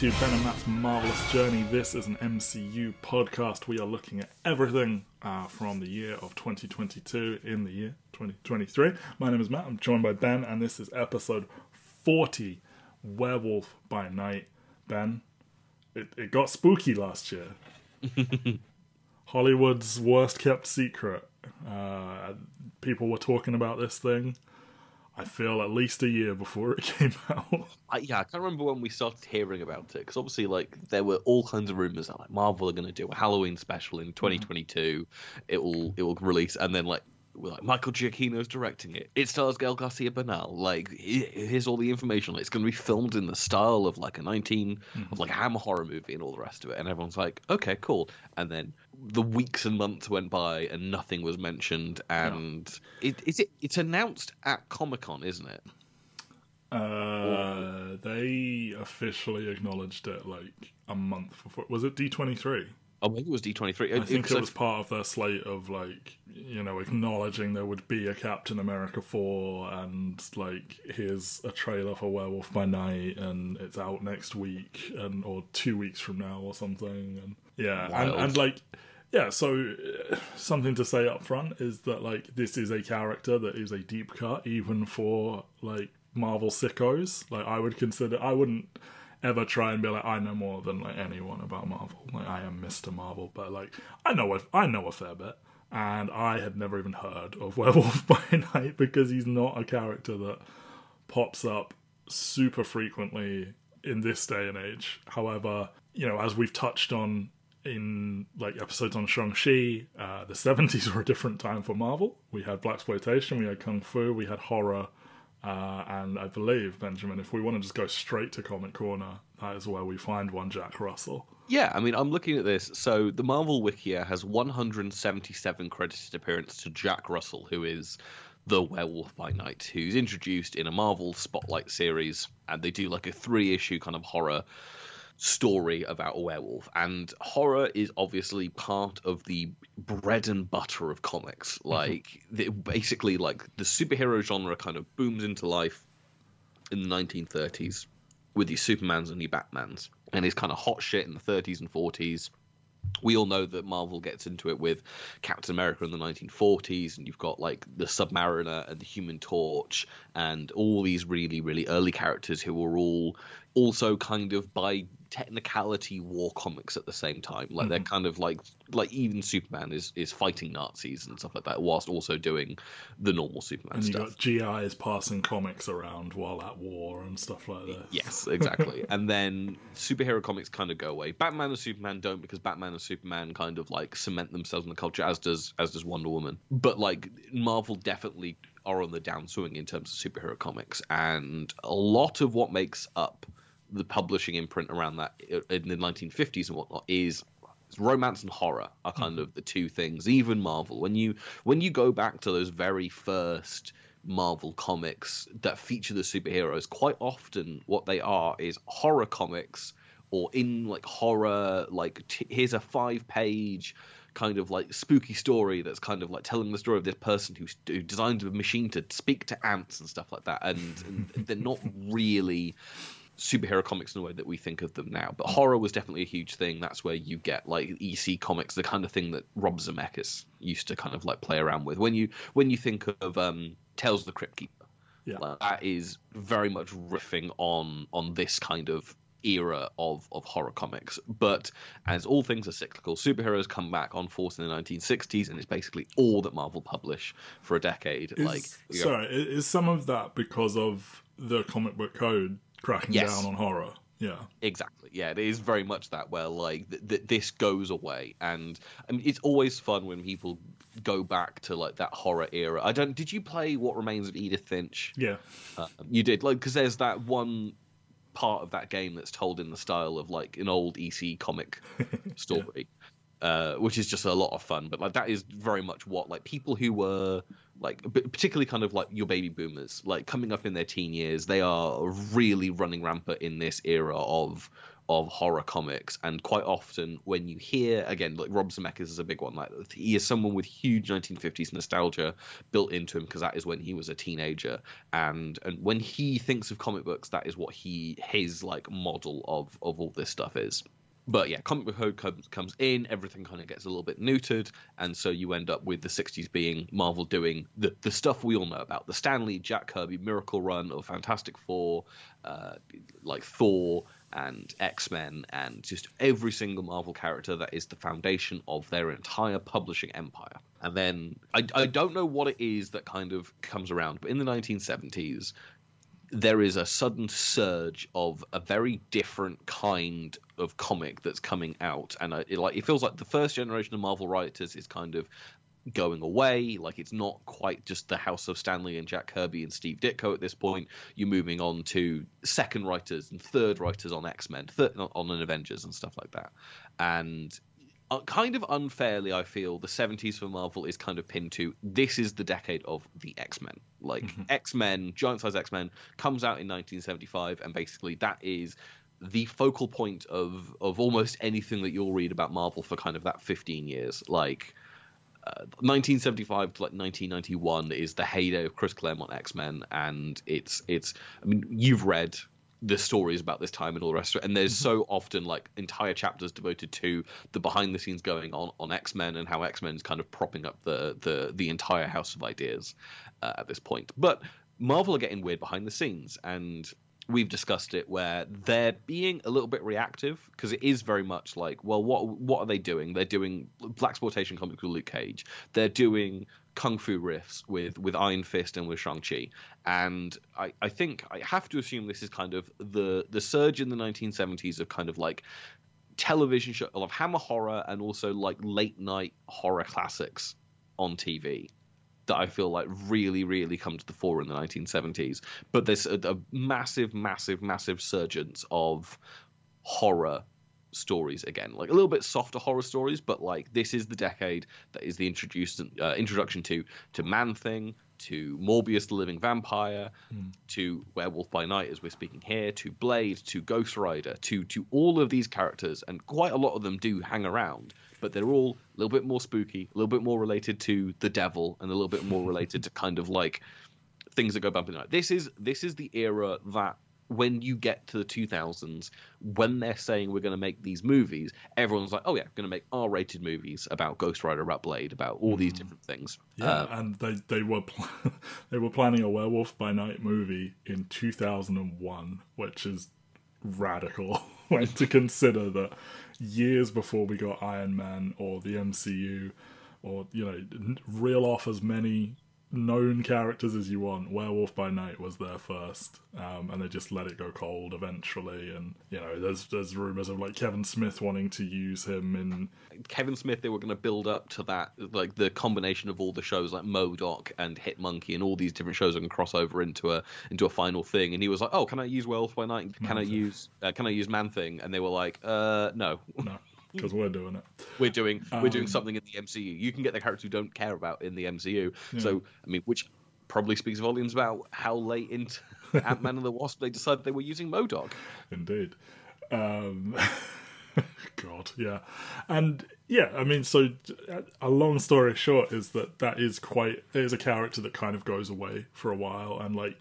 To Ben and Matt's Marvelous Journey. This is an MCU podcast. We are looking at everything uh, from the year of 2022 in the year 2023. My name is Matt. I'm joined by Ben, and this is episode 40 Werewolf by Night. Ben, it, it got spooky last year. Hollywood's worst kept secret. Uh, people were talking about this thing. I feel at least a year before it came out. I, yeah, I can't remember when we started hearing about it because obviously, like, there were all kinds of rumors that like Marvel are going to do a Halloween special in mm-hmm. 2022. It will it will release, and then like we're like Michael Giacchino's directing it. It stars Gael Garcia Bernal. Like, here's all the information. It's going to be filmed in the style of like a 19 Mm-hmm. of like a Hammer horror movie and all the rest of it. And everyone's like, okay, cool. And then the weeks and months went by and nothing was mentioned. And it is it it's announced at Comic Con, isn't it? Uh, they officially acknowledged it like a month before. Was it D23? Oh, maybe it was D23. I think it was part of their slate of like you know acknowledging there would be a Captain America four and like here's a trailer for Werewolf by Night and it's out next week and or two weeks from now or something and yeah and, and like yeah so uh, something to say up front is that like this is a character that is a deep cut even for like Marvel sickos like I would consider I wouldn't ever try and be like I know more than like anyone about Marvel. Like I am Mr. Marvel, but like I know a, I know a fair bit. And I had never even heard of Werewolf by Night because he's not a character that pops up super frequently in this day and age. However, you know, as we've touched on in like episodes on Shang-Chi, uh, the 70s were a different time for Marvel. We had black exploitation, we had kung fu, we had horror, uh, and I believe, Benjamin, if we want to just go straight to Comic Corner, that is where we find one Jack Russell. Yeah, I mean, I'm looking at this. So the Marvel Wikia has 177 credited appearances to Jack Russell, who is the Werewolf by Night, who's introduced in a Marvel Spotlight series, and they do like a three-issue kind of horror story about a werewolf. And horror is obviously part of the bread and butter of comics. Mm-hmm. Like, the, basically, like the superhero genre kind of booms into life in the 1930s with your Supermans and your Batmans, and is kind of hot shit in the 30s and 40s. We all know that Marvel gets into it with Captain America in the 1940s, and you've got like the Submariner and the Human Torch, and all these really, really early characters who are all also kind of by technicality war comics at the same time. Like they're mhm. kind of like like even Superman is is fighting Nazis and stuff like that, whilst also doing the normal Superman And you stuff. got GIs passing comics around while at war and stuff like that. Yes, exactly. and then superhero comics kind of go away. Batman and Superman don't because Batman and Superman kind of like cement themselves in the culture as does as does Wonder Woman. But like Marvel definitely are on the downswing in terms of superhero comics and a lot of what makes up the publishing imprint around that in the 1950s and whatnot is romance and horror are kind mm-hmm. of the two things. Even marvel when you when you go back to those very first marvel comics that feature the superheroes quite often what they are is horror comics or in like horror like t- here's a five page kind of like spooky story that's kind of like telling the story of this person who, who designed a machine to speak to ants and stuff like that and, and they're not really superhero comics in the way that we think of them now. But horror was definitely a huge thing. That's where you get like EC comics, the kind of thing that Rob Zemeckis used to kind of like play around with. When you when you think of um, Tales of the Crypt Keeper, Yeah. like, that is very much riffing on on this kind of era of of horror comics. But as all things are cyclical, superheroes come back on force in the 1960s, and it's basically all that Marvel publish for a decade. Is, like sorry, is some of that because of the comic book code cracking Yes. down on horror? Yeah. Exactly. Yeah, it is very much that where like th- th- this goes away, and I mean it's always fun when people go back to like that horror era. I don't. Did you play What Remains of Edith Finch? Yeah. Uh, you did, like because there's that one part of that game that's told in the style of like an old EC comic story. Uh, which is just a lot of fun, but like that is very much what like people who were like particularly kind of like your baby boomers, like coming up in their teen years, they are really running rampant in this era of of horror comics, and quite often when you hear again, like Rob Zemeckis is a big one. Like he is someone with huge 1950s nostalgia built into him because that is when he was a teenager, and and when he thinks of comic books, that is what he his like model of of all this stuff is but yeah, comic book code comes, comes in, everything kind of gets a little bit neutered, and so you end up with the 60s being Marvel doing the, the stuff we all know about the Stan Lee, Jack Kirby miracle run of Fantastic Four, uh, like Thor and X Men, and just every single Marvel character that is the foundation of their entire publishing empire. And then I, I don't know what it is that kind of comes around, but in the 1970s, there is a sudden surge of a very different kind of comic that's coming out, and it, like it feels like the first generation of Marvel writers is kind of going away. Like it's not quite just the House of Stan Lee and Jack Kirby and Steve Ditko at this point. You're moving on to second writers and third writers on X Men, on an Avengers and stuff like that. And uh, kind of unfairly, I feel the 70s for Marvel is kind of pinned to this is the decade of the X Men. Like mm-hmm. X Men, giant size X Men, comes out in 1975, and basically that is the focal point of of almost anything that you'll read about Marvel for kind of that 15 years. Like. Uh, 1975 to like 1991 is the heyday of Chris Claremont X Men, and it's it's. I mean, you've read the stories about this time and all the rest of it. And there's mm-hmm. so often like entire chapters devoted to the behind the scenes going on on X Men and how X Men is kind of propping up the the the entire house of ideas uh, at this point. But Marvel are getting weird behind the scenes, and we've discussed it where they're being a little bit reactive because it is very much like, well, what what are they doing? They're doing black exploitation comics with Luke Cage. They're doing kung fu riffs with with Iron Fist and with Shang Chi, and I, I think I have to assume this is kind of the the surge in the 1970s of kind of like television show of hammer horror and also like late night horror classics on TV that I feel like really, really come to the fore in the 1970s. But there's a, a massive, massive, massive surgence of horror stories again, like a little bit softer horror stories, but like this is the decade that is the introduced uh, introduction to to Man Thing, to Morbius the Living Vampire, mm. to Werewolf by Night as we're speaking here, to Blade, to Ghost Rider, to to all of these characters, and quite a lot of them do hang around but they're all a little bit more spooky, a little bit more related to the devil, and a little bit more related to kind of like things that go bump in the night. This is this is the era that when you get to the 2000s, when they're saying we're going to make these movies, everyone's like, "Oh yeah, we're going to make R-rated movies about Ghost Rider, about Blade, about all these mm. different things." Yeah, uh, and they they were pl- they were planning a Werewolf by Night movie in 2001, which is radical when to consider that years before we got Iron Man or the MCU, or you know, reel off as many known characters as you want. Werewolf by Night was there first, um, and they just let it go cold eventually. And you know, there's there's rumors of like Kevin Smith wanting to use him in Kevin Smith. They were going to build up to that, like the combination of all the shows like MODOK and Hit Monkey and all these different shows are going to cross over into a into a final thing. And he was like, "Oh, can I use Werewolf by Night? Can Man I Thing. use uh, Can I use Man Thing?" And they were like, "Uh, no." No because we're doing it. We're doing um, we're doing um, something in the MCU. You can get the characters you don't care about in the MCU. Yeah. So I mean, which probably speaks volumes about how late into Ant Man and the Wasp they decided they were using MODOK. Indeed. Um, God, yeah, and yeah, I mean, so a long story short is that that is quite is a character that kind of goes away for a while, and like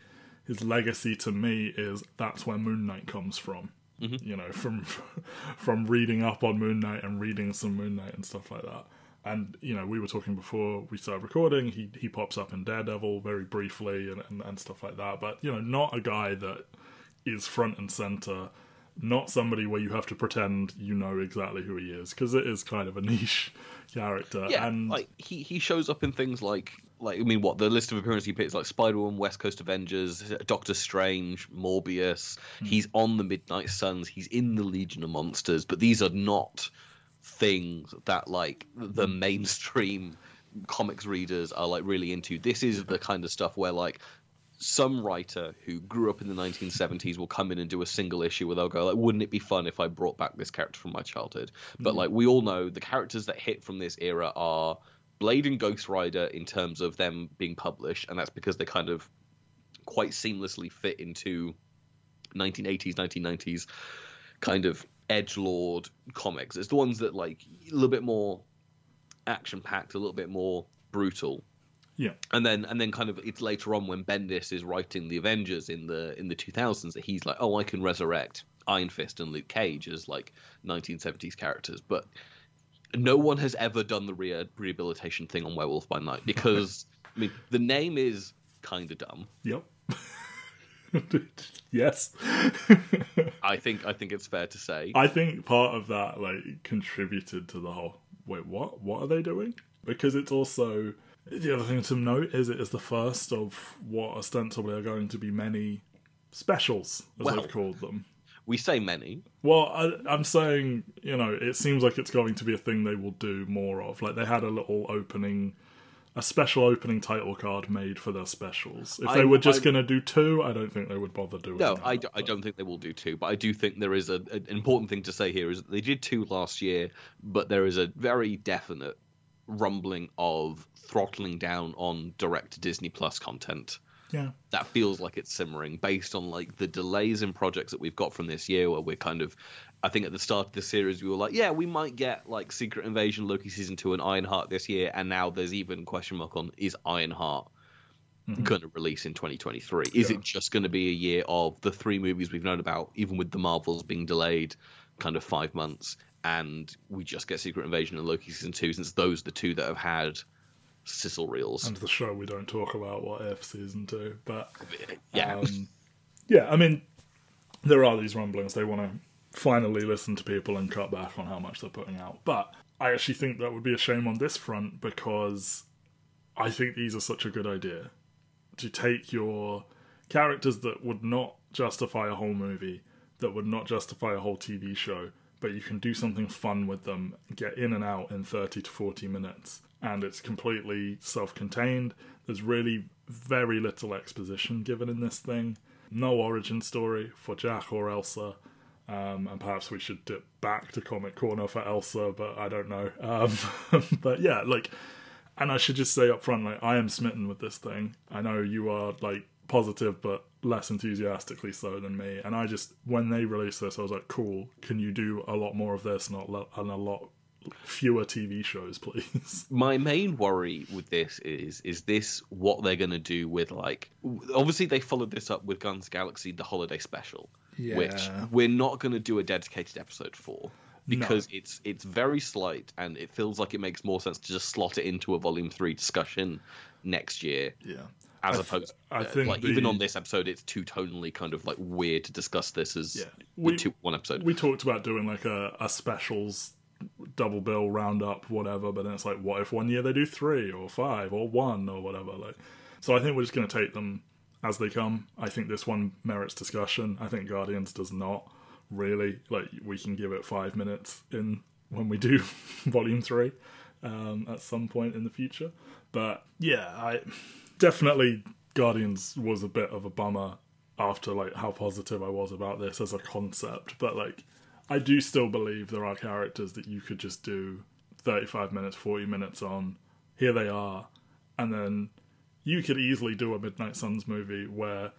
his legacy to me is that's where Moon Knight comes from. Mm-hmm. You know, from from reading up on Moon Knight and reading some Moon Knight and stuff like that. And you know, we were talking before we started recording. He he pops up in Daredevil very briefly and, and, and stuff like that. But you know, not a guy that is front and center. Not somebody where you have to pretend you know exactly who he is because it is kind of a niche character. Yeah, and like he he shows up in things like like I mean, what the list of appearances he picks like Spider Woman, West Coast Avengers, Doctor Strange, Morbius. Mm. He's on the Midnight Suns. He's in the Legion of Monsters. But these are not things that like the hmm. mainstream comics readers are like really into. This is the kind of stuff where like some writer who grew up in the 1970s will come in and do a single issue where they'll go like wouldn't it be fun if i brought back this character from my childhood but mm. like we all know the characters that hit from this era are Blade and Ghost Rider in terms of them being published, and that's because they kind of quite seamlessly fit into 1980s, 1990s kind of edge lord comics. It's the ones that like a little bit more action packed, a little bit more brutal. Yeah. And then and then kind of it's later on when Bendis is writing the Avengers in the in the 2000s that he's like, "Oh, I can resurrect Iron Fist and Luke Cage as like 1970s characters." But no one has ever done the re- rehabilitation thing on Werewolf by Night because I mean, the name is kind of dumb. Yep. yes. I think I think it's fair to say. I think part of that like contributed to the whole wait, what? What are they doing? Because it's also the other thing to note is it is the first of what ostensibly are going to be many specials, as Well. they've called them. We say many. Well, I, I'm saying, you know, it seems like it's going to be a thing they will do more of. Like they had a little opening, a special opening title card made for their specials. If they were just going to do two, I don't think they would bother doing. No, that, I, d- I don't think they will do two, but I do think there is a, an important thing to say here is that they did two last year, but there is a very definite rumbling of throttling down on direct Disney Plus content. Yeah, That feels like it's simmering based on like the delays in projects that we've got from this year, where we're kind of, I think at the start of the series we were like, yeah, we might get like Secret Invasion, Loki season two, and Ironheart this year, and now there's even question mark on is Ironheart mm-hmm. going to release in 2023? Is Yeah. it just going to be a year of the three movies we've known about, even with the Marvels being delayed kind of five months, and we just get Secret Invasion and Loki season two, since those are the two that have had sizzle reels? and the show we don't talk about what if season two, but yeah. um, yeah, I mean, there are these rumblings. They want to finally listen to people and cut back on how much they're putting out. But I actually think that would be a shame on this front because I think these are such a good idea to take your characters that would not justify a whole movie, that would not justify a whole TV show, but you can do something fun with them, get in and out in 30 to 40 minutes. And it's completely self contained. There's really very little exposition given in this thing. No origin story for Jack or Elsa. Um, and perhaps we should dip back to Comic Corner for Elsa, but I don't know. Um, but yeah, like, and I should just say up front, like, I am smitten with this thing. I know you are like positive, but less enthusiastically so than me. And I just, when they released this, I was like, cool. Can you do a lot more of this and a lot, and a lot fewer TV shows, please? my main worry with this is is this what they're going to do with like obviously they followed this up with Guns Galaxy the holiday special which we're not going to do a dedicated episode for because it's it's very slight and it feels like it makes more sense to just slot it into a volume 3 discussion next year yeah. As I th- opposed I uh, think like even on this episode it's too tonally kind of like weird to discuss this as Yeah. We- two, one episode We talked about doing like a, a specials double bill roundup, whatever, but then it's like, what if one year they do three or five or one or whatever? Like, so I think we're just going to take them as they come. I think this one merits discussion. I think Guardians does not really. Like, we can give it five minutes in when we do volume three um, at some point in the future. But yeah, I definitely Guardians was a bit of a bummer after like how positive I was about this as a concept, but like I do still believe there are characters that you could just do 35 minutes, 40 minutes on. Here they are, and then you could easily do a Midnight Suns movie where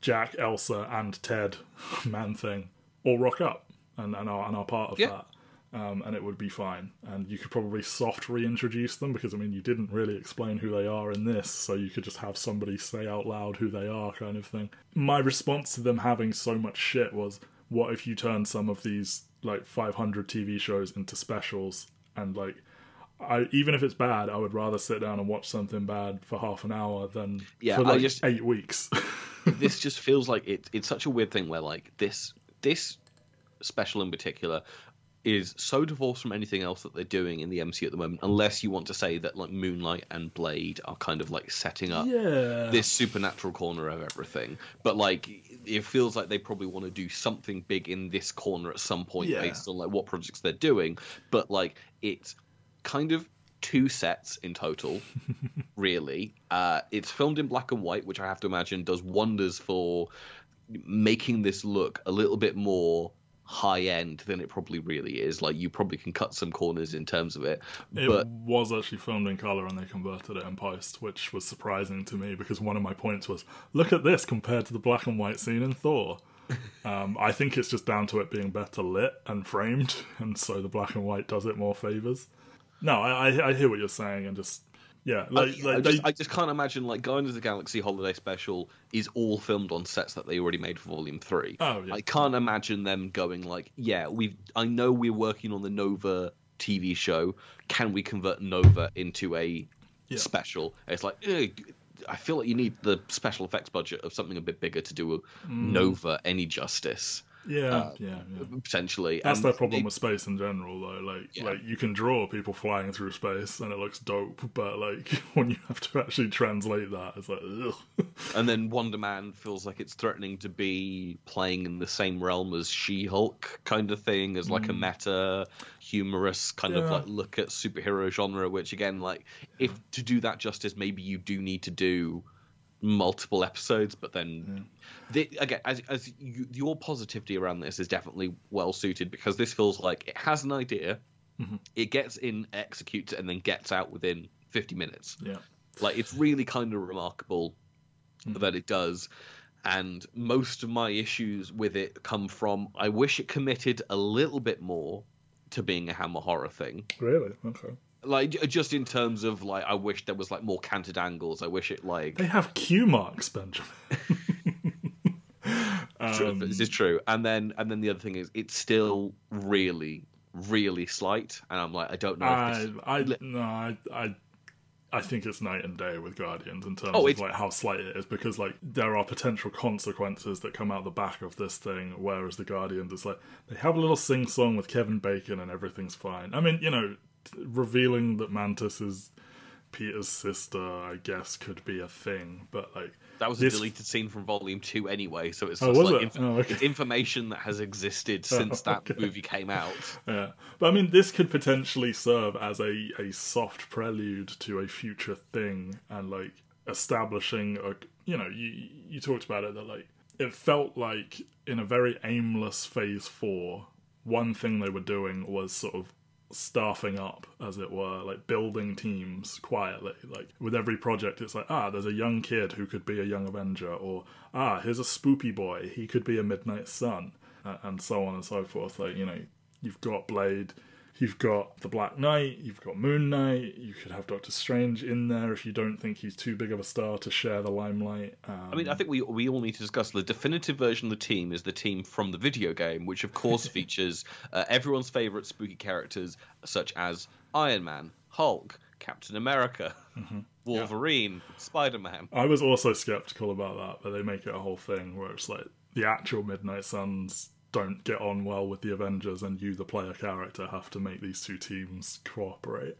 Jack, Elsa, and Ted, Man Thing, all rock up and, and are and are part of Yeah. that. Um, and it would be fine. And you could probably soft reintroduce them because I mean you didn't really explain who they are in this, so you could just have somebody say out loud who they are, kind of thing. My response to them having so much shit was, what if you turn some of these like 500 TV shows into specials and like. I, even if it's bad, I would rather sit down and watch something bad for half an hour than Yeah, for like just- eight weeks. this just feels like it, it's such a weird thing where like this this special in particular is so divorced from anything else that they're doing in the MCU at the moment, unless you want to say that like Moon Knight and Blade are kind of like setting up yeah, this supernatural corner of everything. But like it feels like they probably want to do something big in this corner at some point Yeah. based on like what projects they're doing. But like it's kind of two sets in total, really. Uh, it's filmed in black and white, which I have to imagine does wonders for making this look a little bit more high end than it probably really is. Like you probably can cut some corners in terms of it, It but was actually filmed in color and they converted it in post, which was surprising to me because one of my points was, look at this compared to the black and white scene in Thor. Um, I think it's just down to it being better lit and framed, and so the black and white does it more favors. No, I, I, I hear what you're saying, and just yeah, like, I, I just, they, I just can't imagine like Guardians of the Galaxy Holiday Special is all filmed on sets that they already made for Volume Three. Oh, yeah. I can't imagine them going like, yeah, we I know we're working on the Nova TV show. Can we convert Nova into a Yeah. special? It's like. Ugh, I feel like you need the special effects budget of something a bit bigger to do Mm. Nova any justice, yeah, yeah, yeah. potentially. That's And their problem with space in general, though. Like, Yeah. like you can draw people flying through space, and it looks dope. But like when you have to actually translate that, it's like, ugh. And then Wonder Man feels like it's threatening to be playing in the same realm as She Hulk kind of thing, as like a meta, humorous kind of Mm. Like look at superhero genre. Which again, like if to do that justice, maybe you do need to do multiple episodes. But then, the, again, as as you, your positivity around this is definitely well suited because this feels like it has an idea, Mm-hmm. it gets in, executes, it, and then gets out within fifty minutes. yeah, Like it's really kind of remarkable Mm. that it does. And most of my issues with it come from I wish it committed a little bit more to being a hammer horror thing. really, okay. Like just in terms of like I wish there was like more canted angles. I wish it like They have Q marks, Benjamin. Um, this is true. And then and then the other thing is it's still really really slight and I'm like I don't know if I, this I, no, I, I, I think it's night and day with Guardians in terms Oh, of like how slight it is because like there are potential consequences that come out the back of this thing, whereas the Guardians it's like they have a little sing song with Kevin Bacon and everything's fine. I mean, you know, revealing that Mantis is Peter's sister, I guess, could be a thing, but like that was this- a deleted scene from volume two anyway, so it's Oh, like it? inf- Oh, okay. Oh, it's information that has existed oh, since that okay. movie came out. Yeah, but I mean, this could potentially serve as a, a soft prelude to a future thing, and like establishing a. You know, you you talked about it that like it felt like in a very aimless phase four, one thing they were doing was sort of staffing up, as it were, like building teams quietly. Like with every project, it's like ah, there's a young kid who could be a young Avenger, or ah, here's a spoopy boy, he could be a Midnight Sun, and so on and so forth. Like you know, you've got Blade, you've got the Black Knight, you've got Moon Knight. You could have Doctor Strange in there if you don't think he's too big of a star to share the limelight. Um, I mean, I think we we all need to discuss the definitive version of the team is the team from the video game, which of course features uh, everyone's favorite spooky characters such as Iron Man, Hulk, Captain America, Mm-hmm. Wolverine, Spider Man. I was also skeptical about that, but they make it a whole thing where it's like the actual Midnight Suns don't get on well with the Avengers, and you, the player character, have to make these two teams cooperate.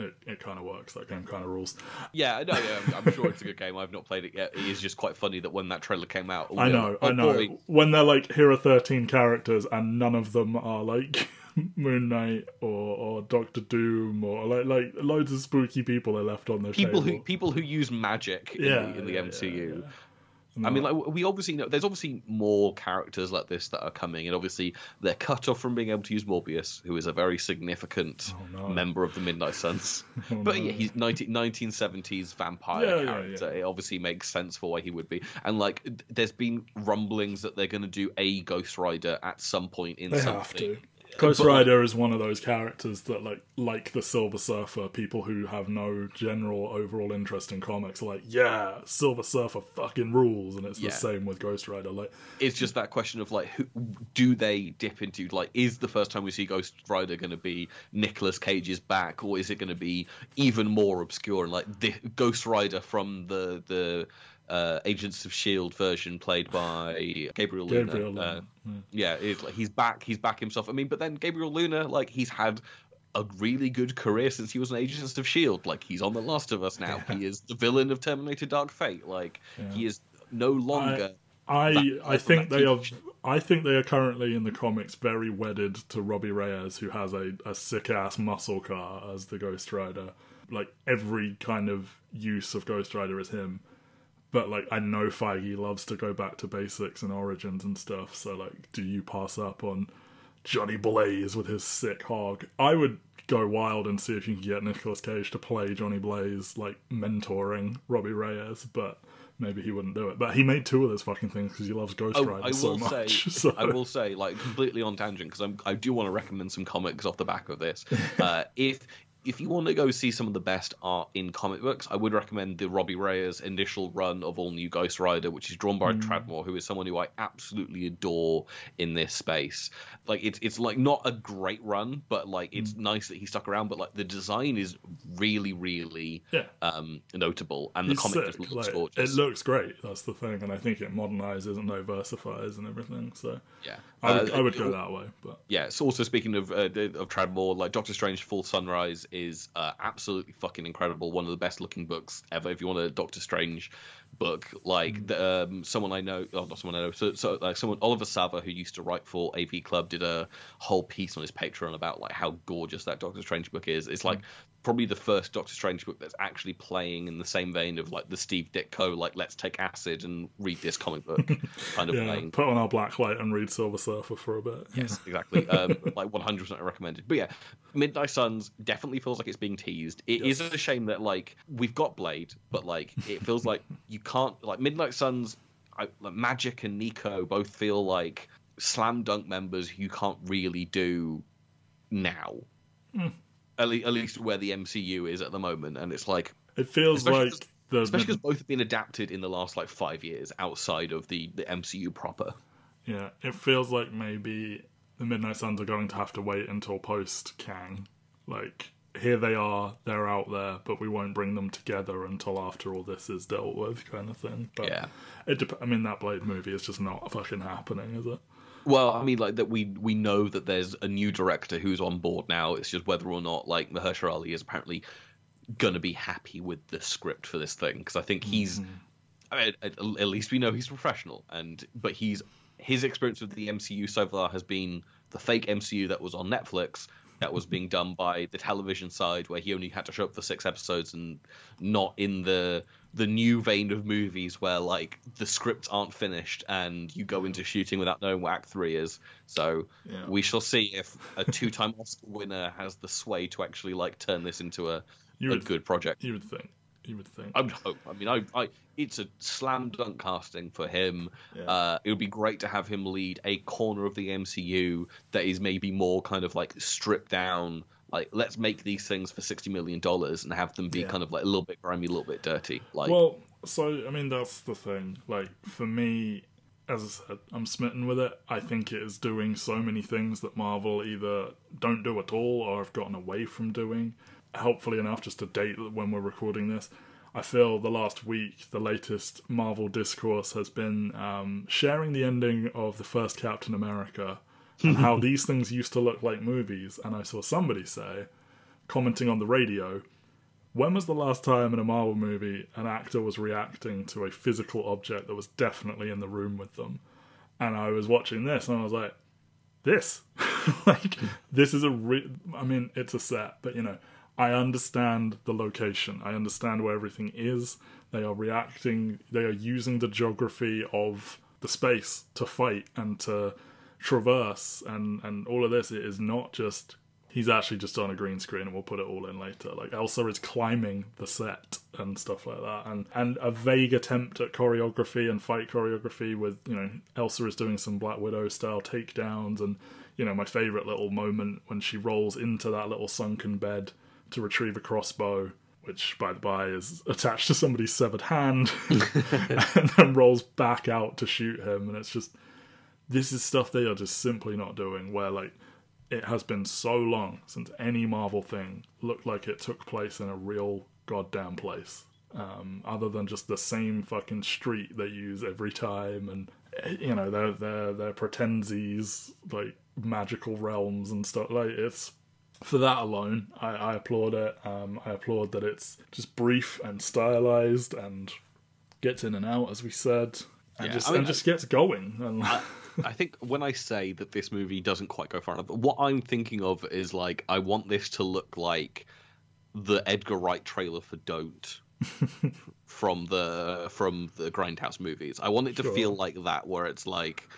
It, it kind of works. That game kind of rules. Yeah, no, yeah, I'm- I'm sure it's a good game. I've not played it yet. It is just quite funny that when that trailer came out, I know, like, oh, I oh, know. boy. When they're like, here are 13 characters, and none of them are like Moon Knight or, or Doctor Doom or like like loads of spooky people are left on the People table. who people who use magic in Yeah, the, in the yeah, MCU. yeah, I mean, like we obviously know there's obviously more characters like this that are coming, and obviously they're cut off from being able to use Morbius, who is a very significant Oh, no. member of the Midnight Suns. Oh, but no. yeah, he's 19, 1970s vampire Yeah, yeah, character. It obviously makes sense for why he would be. And like, there's been rumblings that they're going to do a Ghost Rider at some point in They something. Ghost Rider is one of those characters that, like, like the Silver Surfer, people who have no general overall interest in comics are like, yeah, Silver Surfer fucking rules, and it's Yeah. the same with Ghost Rider. Like, it's just that question of like who do they dip into like is the first time we see ghost rider going to be Nicolas cage's back or is it going to be even more obscure and like the ghost rider from the the uh, agents of shield version played by gabriel luna, Gabriel Luna, Uh, yeah. it's like he's back he's back himself. I mean but then gabriel luna like he's had a really good career since he was an agent of shield like he's on the last of us now. He is the villain of terminator dark fate. Like he is no longer I That- I think they are I think they are currently in the comics very wedded to Robbie Reyes, who has a, a sick ass muscle car as the Ghost Rider. Like every kind of use of Ghost Rider is him. But like I know Feige loves to go back to basics and origins and stuff. So like, do you pass up on Johnny Blaze with his sick hog? I would go wild and see if you can get Nicolas Cage to play Johnny Blaze, like mentoring Robbie Reyes. But maybe he wouldn't do it. But he made two of those fucking things because he loves Ghost Oh, Rider I so will much. say, so- I will say, like completely on tangent because I do want to recommend some comics off the back of this. Uh, if if you want to go see some of the best art in comic books, I would recommend the Robbie Reyes initial run of All New Ghost Rider, which is drawn by Tradd Moore, who is someone who I absolutely adore in this space. Like it's it's like not a great run, but like it's nice that he stuck around. But like the design is really really Yeah. um, notable, and the comic sick. just looks like, gorgeous. It looks great. That's the thing, and I think it modernizes and diversifies and everything. So yeah, I would, Uh, I would go that way. But yeah, it's also speaking of uh, of Tradd Moore, like Doctor Strange: Fall Sunrise is uh, absolutely fucking incredible. One of the best looking books ever. If you want a Doctor Strange book, like the, um, someone I know, oh, not someone I know, so, so like someone Oliver Sava who used to write for AV Club did a whole piece on his Patreon about like how gorgeous that Doctor Strange book is. It's like probably the first Doctor Strange book that's actually playing in the same vein of like the Steve Ditko, like let's take acid and read this comic book kind of yeah, playing. put on our black light and read Silver Surfer for a bit. Yes, exactly. Um, like 100% recommended. But yeah, Midnight Suns definitely feels like it's being teased. It is Yes. a shame that like we've got Blade, but like it feels like you can't like Midnight Suns. I, like Magik and Nico both feel like slam dunk members you can't really do now. Hmm. At, le- at least where the MCU is at the moment, and it's like It feels like the especially because both have been adapted in the last like five years outside of the the MCU proper. Yeah, it feels like maybe the Midnight Suns are going to have to wait until post Kang. Like, here they are, they're out there, but we won't bring them together until after all this is dealt with, kind of thing. But Yeah. it dep- I mean, that Blade movie is just not fucking happening, is it? Well, I mean, like that we we know that there's a new director who's on board now. It's just whether or not like Mahershala Ali is apparently gonna be happy with the script for this thing because I think he's. Mm-hmm. I mean, at, at least we know he's professional, and but he's his experience with the MCU so far has been the fake MCU that was on Netflix that was being done by the television side where he only had to show up for six episodes and not in the the new vein of movies where like the scripts aren't finished and you go into shooting without knowing what act 3 is so Yeah. we shall see if a two-time Oscar winner has the sway to actually like turn this into a, You a would- good project You would think. You would think. I would hope. I mean, I, I, it's a slam dunk casting for him. Yeah. Uh, it would be great to have him lead a corner of the MCU that is maybe more kind of like stripped down. Like, let's make these things for sixty million dollars and have them be Yeah. kind of like a little bit grimy, a little bit dirty. Like, Well, so I mean that's the thing. Like for me, as I said, I'm smitten with it. I think it is doing so many things that Marvel either don't do at all or have gotten away from doing. Helpfully enough, just to date when we're recording this, I feel the last week the latest Marvel discourse has been um, sharing the ending of the first Captain America and how these things used to look like movies. And I saw somebody say, commenting on the radio, when was the last time in a Marvel movie an actor was reacting to a physical object that was definitely in the room with them? And I was watching this and I was like, this. like, this is a re- I mean, it's a set, but you know, I understand the location. I understand where everything is. They are reacting, they are using the geography of the space to fight and to traverse and, and all of this. It is not just he's actually just on a green screen and we'll put it all in later. Like Elsa is climbing the set and stuff like that, and and a vague attempt at choreography and fight choreography with you know Elsa is doing some Black Widow style takedowns, and you know my favorite little moment when she rolls into that little sunken bed to retrieve a crossbow. Which, by the by, is attached to somebody's severed hand, and then rolls back out to shoot him. And it's just, this is stuff they are just simply not doing. Where like it has been so long since any Marvel thing looked like it took place in a real goddamn place. Um, other than just the same fucking street they use every time, and eh, you know their their their pretensies like magical realms and stuff. Like it's for that alone, I, I applaud it. Um, I applaud that it's just brief and stylized and gets in and out, as we said, and Yeah, just I mean, and just gets going. And I think when I say that this movie doesn't quite go far enough, what I'm thinking of is like I want this to look like the Edgar Wright trailer for Don't from the from the Grindhouse movies. I want it to Sure. feel like that, where it's like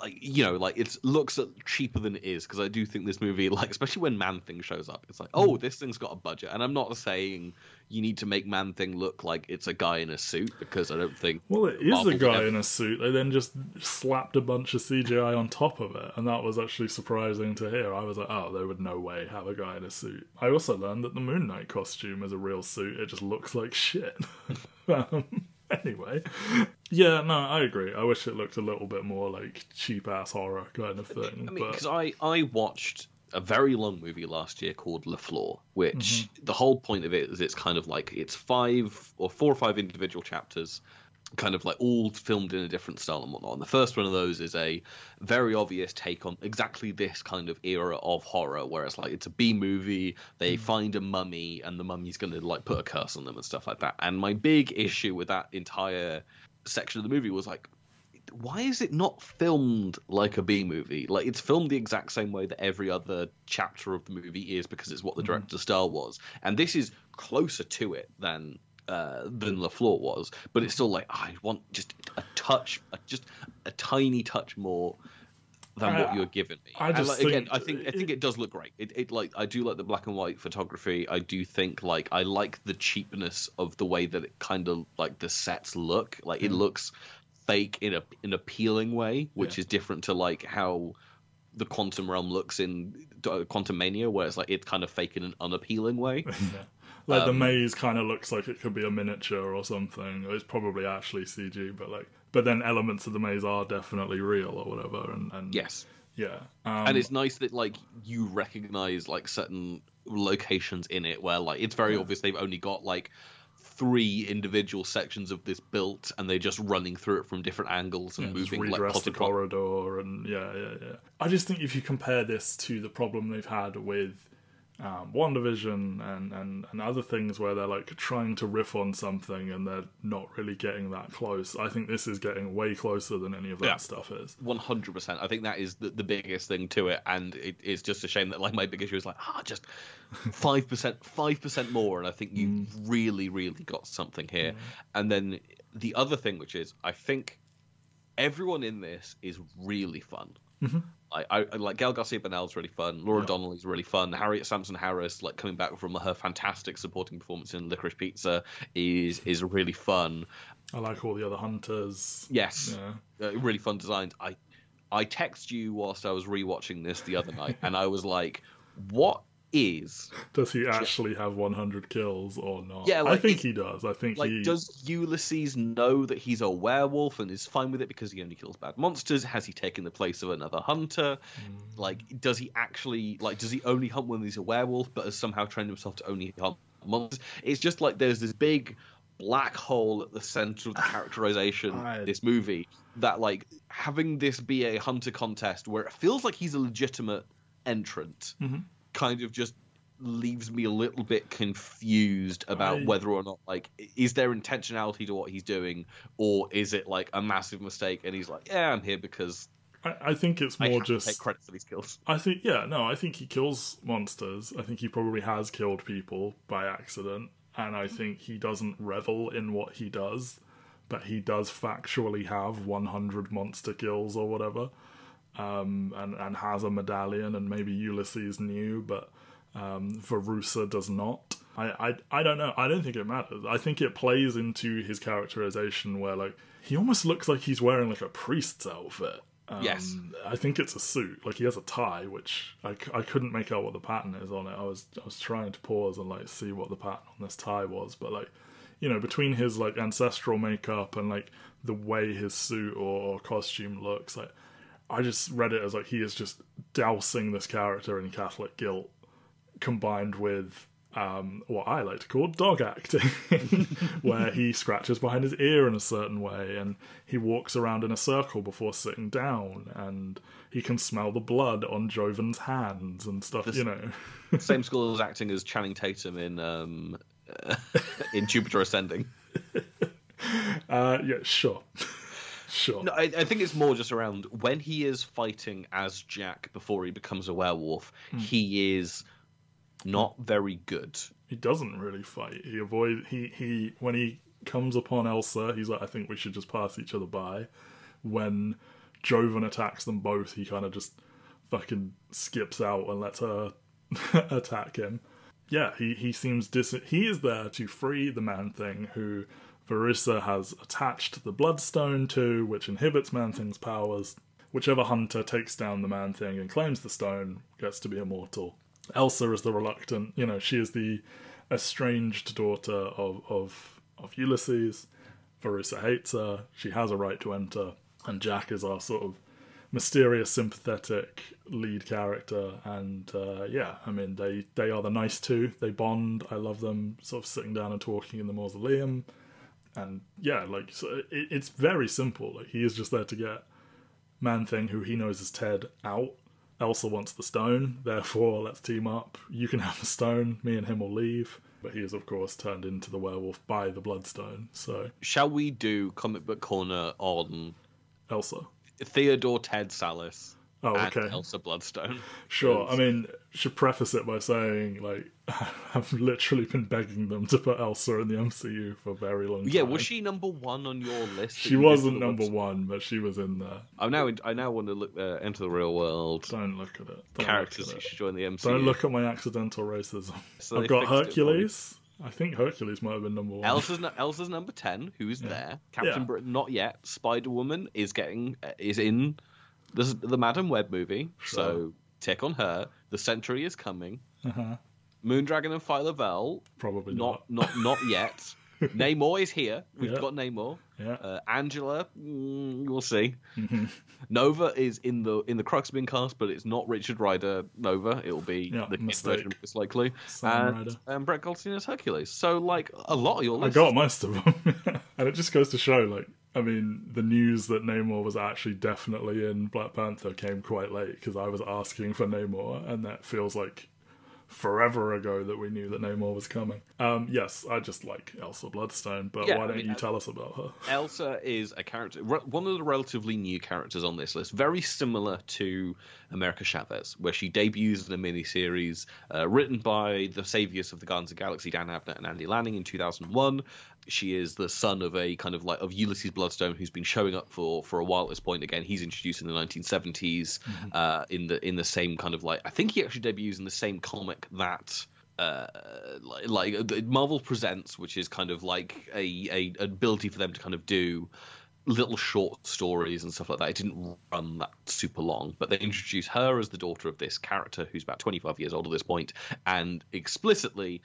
like you know like it looks cheaper than it is because I do think this movie like especially when Man Thing shows up it's like oh this thing's got a budget and I'm not saying you need to make Man Thing look like it's a guy in a suit because I don't think Well, it is a guy would in a suit. They then just slapped a bunch of CGI on top of it, and that was actually surprising to hear. I was like, oh, they would no way have a guy in a suit. I also learned that the Moon Knight costume is a real suit. It just looks like shit. um, anyway, yeah, no, I agree. I wish it looked a little bit more like cheap ass horror kind of thing. I mean, but because I I watched a very long movie last year called La Flor, which mm-hmm. the whole point of it is it's kind of like it's five or four or five individual chapters, kind of like all filmed in a different style and whatnot. And the first one of those is a very obvious take on exactly this kind of era of horror, where it's like it's a B movie, they mm-hmm. find a mummy, and the mummy's going to like put a curse on them and stuff like that. And my big issue with that entire section of the movie was like why is it not filmed like a B movie? Like it's filmed the exact same way that every other chapter of the movie is because it's what the director's style was, and this is closer to it than uh, than La Flor was. But it's still like I want just a touch, a, just a tiny touch more than I- what you're giving me. I just like, again, I think I think it does look great. It, it like I do like the black and white photography. I do think like I like the cheapness of the way that it kind of like the sets look. Like it looks fake in a an appealing way, which Yeah. is different to like how the quantum realm looks in uh, Quantumania, where it's like it's kind of fake in an unappealing way. yeah. Like the Um, maze kind of looks like it could be a miniature or something. It's probably actually CG, but like, but then elements of the maze are definitely real or whatever. And, and yes, yeah, um, and it's nice that like you recognize like certain locations in it where like it's very Yeah. obvious they've only got like three individual sections of this built and they're just running through it from different angles and yeah, moving like the corridor and yeah, yeah, yeah. I just think if you compare this to the problem they've had with um, WandaVision and, and, and other things where they're like trying to riff on something and they're not really getting that close, I think this is getting way closer than any of that Yeah. stuff is. One hundred percent. I think that is the, the biggest thing to it, and it, it's just a shame that like my big issue is like ah just five percent, five percent more, and I think you Mm. really, really got something here. And then the other thing, which is I think everyone in this is really fun. Mhm. I, I, like Gael Garcia Bernal's really fun. Laura Yeah. Donnelly's really fun. Harriet Sansom Harris, like coming back from her fantastic supporting performance in Licorice Pizza, is is really fun. I like all the other hunters. Yes, Yeah. uh, really fun designs. I I text you whilst I was rewatching this the other night, and I was like, "What is Does he actually have 100 kills or not? Yeah, I think it- he does. I think like? he. Does Ulysses know that he's a werewolf and is fine with it because he only kills bad monsters? Has he taken the place of another hunter? Mm. Like, does he actually like? Does he only hunt when he's a werewolf, but has somehow trained himself to only hunt monsters? It's just like there's this big black hole at the center of the characterization of this movie that like having this be a hunter contest where it feels like he's a legitimate entrant Mhm. Kind of just leaves me a little bit confused about I- whether or not like is there intentionality to what he's doing or is it like a massive mistake and he's like yeah i'm here because I, I think it's more just. take credit for these kills I think, yeah, no, I think he kills monsters. I think he probably has killed people by accident. And I think he doesn't revel in what he does, but he does factually have 100 monster kills or whatever. Um, and, and has a medallion, and maybe Ulysses knew, but um, Verussa does not. I, I, I don't know. I don't think it matters. I think it plays into his characterization where, like, he almost looks like he's wearing, like, a priest's outfit. Um, Yes. I think it's a suit. Like he has a tie, which I, I couldn't make out what the pattern is on it. I was I was trying to pause and like see what the pattern on this tie was, but like you know between his like ancestral makeup and like the way his suit or, or costume looks, like I just read it as like he is just dousing this character in Catholic guilt, combined with um, what I like to call dog acting, where he scratches behind his ear in a certain way and he walks around in a circle before sitting down and he can smell the blood on Jovan's hands and stuff, you know. same school as acting as channing tatum in um in jupiter ascending Uh, yeah, sure. Sure. no, I, I think it's more just around when he is fighting as jack before he becomes a werewolf hmm. he is not very good He doesn't really fight. He avoid he he when he comes upon Elsa, he's like, I think we should just pass each other by. When Jovan attacks them both, he kind of just fucking skips out and lets her attack him. Yeah, he, he seems dis. He is there to free the Man Thing, who Verussa has attached the Bloodstone to, which inhibits Man Thing's powers. Whichever hunter takes down the Man Thing and claims the stone gets to be immortal. Elsa is the reluctant, you know, she is the estranged daughter of of, of Ulysses. Verussa hates her. She has a right to enter, and Jack is our sort of mysterious, sympathetic lead character. And uh, yeah, I mean, they they are the nice two. They bond. I love them sort of sitting down and talking in the mausoleum. And yeah, like so it, it's very simple. Like he is just there to get Man Thing, who he knows is Ted, out. Elsa wants the stone, therefore let's team up. You can have the stone, me and him will leave. But he is, of course, turned into the werewolf by the bloodstone. So, shall we do comic book corner on Elsa? Theodore Ted Sallis. Oh, okay. Elsa Bloodstone. Sure. I mean, should preface it by saying, like, I've literally been begging them to put Elsa in the MCU for a very long time. Yeah, was she number one on your list? She wasn't number one, but she was in there. I now, I now want to look uh, into the real world. Don't look at it. Don't characters who should join the MCU. Don't look at my accidental racism. So I've got Hercules. I think Hercules might have been number one. Elsa's, Elsa's number ten. Who's yeah. there? Captain yeah. Britain, not yet. Spider Woman is getting uh, is in this is the Madam Web movie, sure. so take on her. The Sentry is coming. Uh-huh. Moondragon and Phyla-Vell. Probably not. Not not, not yet. Namor is here. We've yep. got Namor. Yeah. Uh, Angela, mm, we'll see. Mm-hmm. Nova is in the in the Cruxman cast, but it's not Richard Rider Nova. It'll be yeah, the kid version most likely. Sam and, and Brett Goldstein as Hercules. So like a lot of your list. I got most of them, and it just goes to show like I mean, the news that Namor was actually definitely in Black Panther came quite late because I was asking for Namor, and that feels like forever ago that we knew that Namor was coming. Um, yes, I just like Elsa Bloodstone, but yeah, why don't I mean, you tell us about her? Elsa is a character, one of the relatively new characters on this list, very similar to America Chavez, where she debuts in a miniseries uh, written by the saviors of the Guardians of the Galaxy, Dan Abnett and Andy Lanning in 2001 she is the son of a kind of like of Ulysses Bloodstone, who's been showing up for for a while at this point. Again, he's introduced in the 1970s mm-hmm. uh, in the in the same kind of like I think he actually debuts in the same comic that. Uh, like, like Marvel presents, which is kind of like a, a ability for them to kind of do little short stories and stuff like that. It didn't run that super long, but they introduce her as the daughter of this character who's about 25 years old at this point, and explicitly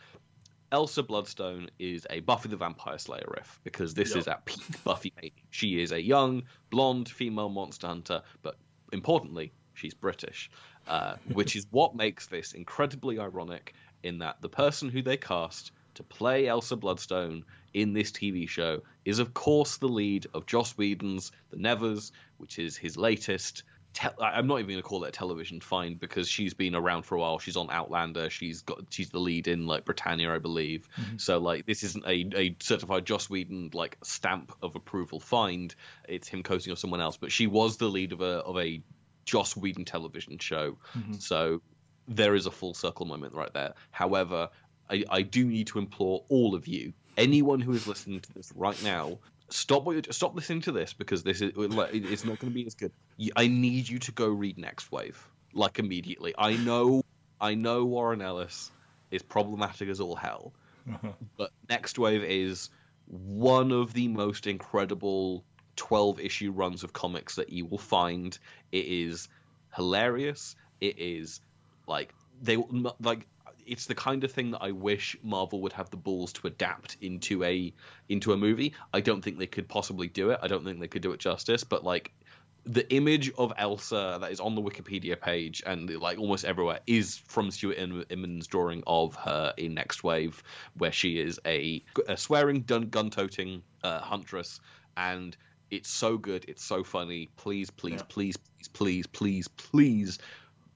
Elsa Bloodstone is a Buffy the Vampire Slayer riff because this yep. is at peak Buffy. She is a young, blonde female monster hunter, but importantly, she's British, uh, which is what makes this incredibly ironic in that the person who they cast to play Elsa Bloodstone in this TV show is, of course, the lead of Joss Whedon's The Nevers, which is his latest te- I'm not even going to call it a television find because she's been around for a while. She's on Outlander. She's got she's the lead in like Britannia, I believe. Mm-hmm. So like this isn't a, a certified Joss Whedon like stamp of approval find. It's him coaching or someone else. But she was the lead of a of a Joss Whedon television show. Mm-hmm. So there is a full circle moment right there. However, I, I do need to implore all of you, anyone who is listening to this right now, stop stop listening to this because this is it's not going to be as good. I need you to go read Nextwave like immediately. I know I know Warren Ellis is problematic as all hell, uh-huh. but Nextwave is one of the most incredible 12 issue runs of comics that you will find. It is hilarious. It is like they like it's the kind of thing that I wish Marvel would have the balls to adapt into a into a movie. I don't think they could possibly do it. I don't think they could do it justice. But like the image of Elsa that is on the Wikipedia page and like almost everywhere is from Stuart Immonen's drawing of her in Nextwave, where she is a, a swearing gun toting uh, huntress, and it's so good, it's so funny. Please, please, yeah. please, please, please, please, please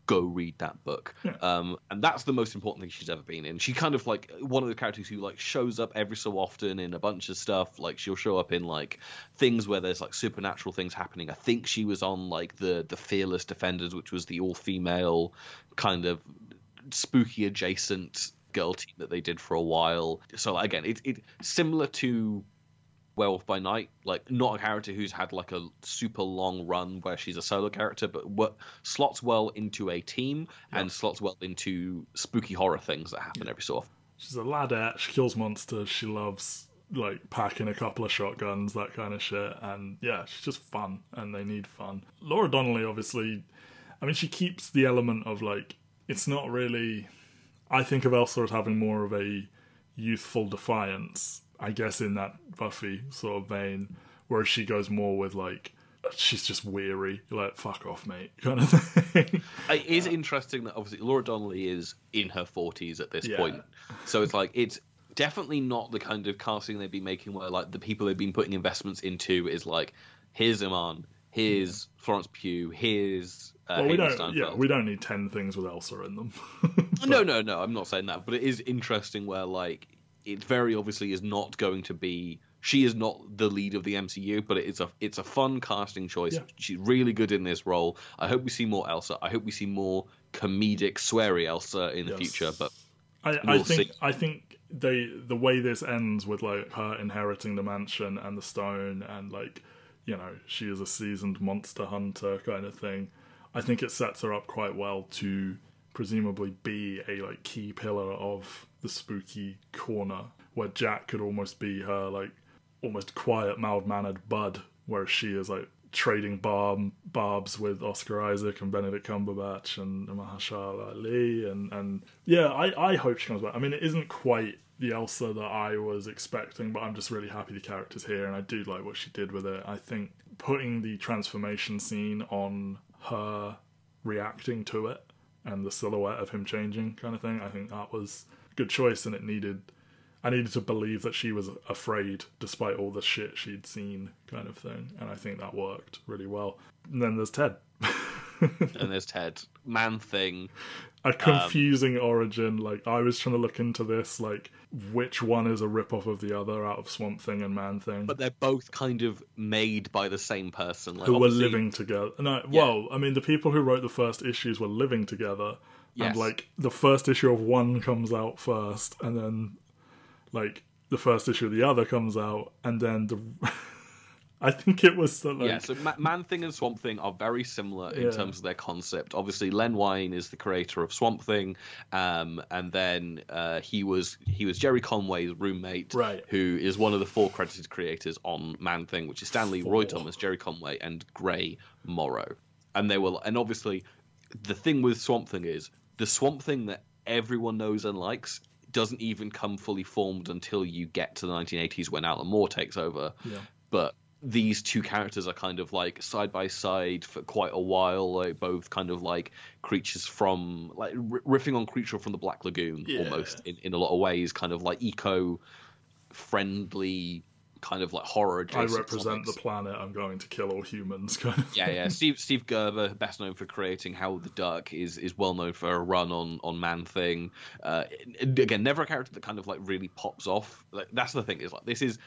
go read that book. Yeah. Um, and that's the most important thing she's ever been in. She kind of like one of the characters who like shows up every so often in a bunch of stuff. Like she'll show up in like things where there's like supernatural things happening. I think she was on like the the Fearless Defenders, which was the all female kind of spooky adjacent girl team that they did for a while. So again, it's it similar to Werewolf by Night, like not a character who's had like a super long run where she's a solo character, but what slots well into a team and slots well into spooky horror things that happen every so often. She's a ladette. She kills monsters. She loves like packing a couple of shotguns, that kind of shit. And yeah, she's just fun, and they need fun. Laura Donnelly, obviously, I mean, she keeps the element of like it's not really. I think of Elsa as having more of a youthful defiance, I guess, in that Buffy sort of vein, whereas she goes more with like she's just weary, like fuck off, mate, kind of thing. It is interesting that obviously Laura Donnelly is in her forties at this Yeah. point, so it's like it's definitely not the kind of casting they'd be making where like the people they've been putting investments into is like here's Iman, here's Florence Pugh, here's uh, well, we Hayden don't. Yeah, we don't need ten things with Elsa in them. No, no, no. I'm not saying that, but it is interesting where like it very obviously is not going to be. She is not the lead of the MCU, but it's a it's a fun casting choice. Yeah. She's really good in this role. I hope we see more Elsa. I hope we see more comedic, sweary Elsa in the Yes. future. But I, I We'll think see. I think they the way this ends with like her inheriting the mansion and the stone and like you know she is a seasoned monster hunter kind of thing. I think it sets her up quite well to presumably be a like key pillar of the spooky corner where Jack could almost be her like almost quiet, mild mannered bud, whereas she is like trading barb, barbs with Oscar Isaac and Benedict Cumberbatch and Mahershala Ali and and yeah, I I hope she comes back. I mean, it isn't quite the Elsa that I was expecting, but I'm just really happy the character's here and I do like what she did with it. I think putting the transformation scene on her reacting to it and the silhouette of him changing kind of thing, I think that was good choice and it needed I needed to believe that she was afraid despite all the shit she'd seen, kind of thing. And I think that worked really well. And then there's Ted. and there's Ted, Man Thing. A um, confusing origin. Like, I was trying to look into this, like, which one is a rip off of the other out of Swamp Thing and Man Thing. But they're both kind of made by the same person. Like, who were living together. No, well, I mean, the people who wrote the first issues were living together, Yes. and like the first issue of one comes out first, and then like the first issue of the other comes out, and then the. I think it was the, like yeah, so Ma- Man Thing and Swamp Thing are very similar in Yeah. terms of their concept. Obviously, Len Wein is the creator of Swamp Thing, um, and then uh, he was he was Gerry Conway's roommate, Right. Who is one of the four credited creators on Man Thing, which is Stan Lee, Roy Thomas, Jerry Conway, and Gray Morrow. And they were, and obviously, the thing with Swamp Thing is the Swamp Thing that everyone knows and likes doesn't even come fully formed until you get to the 1980s when Alan Moore takes over yeah. but these two characters are kind of like side by side for quite a while like both kind of like creatures from like riffing on creature from the black lagoon Yeah. almost in, in a lot of ways kind of like eco friendly kind of like horror I represent the planet. I'm going to kill all humans. Kind of. yeah, yeah. Steve Steve Gerber, best known for creating Howard the Duck, is is well known for a run on on Man Thing. Uh, again, never a character that kind of like really pops off. Like that's the thing is like this is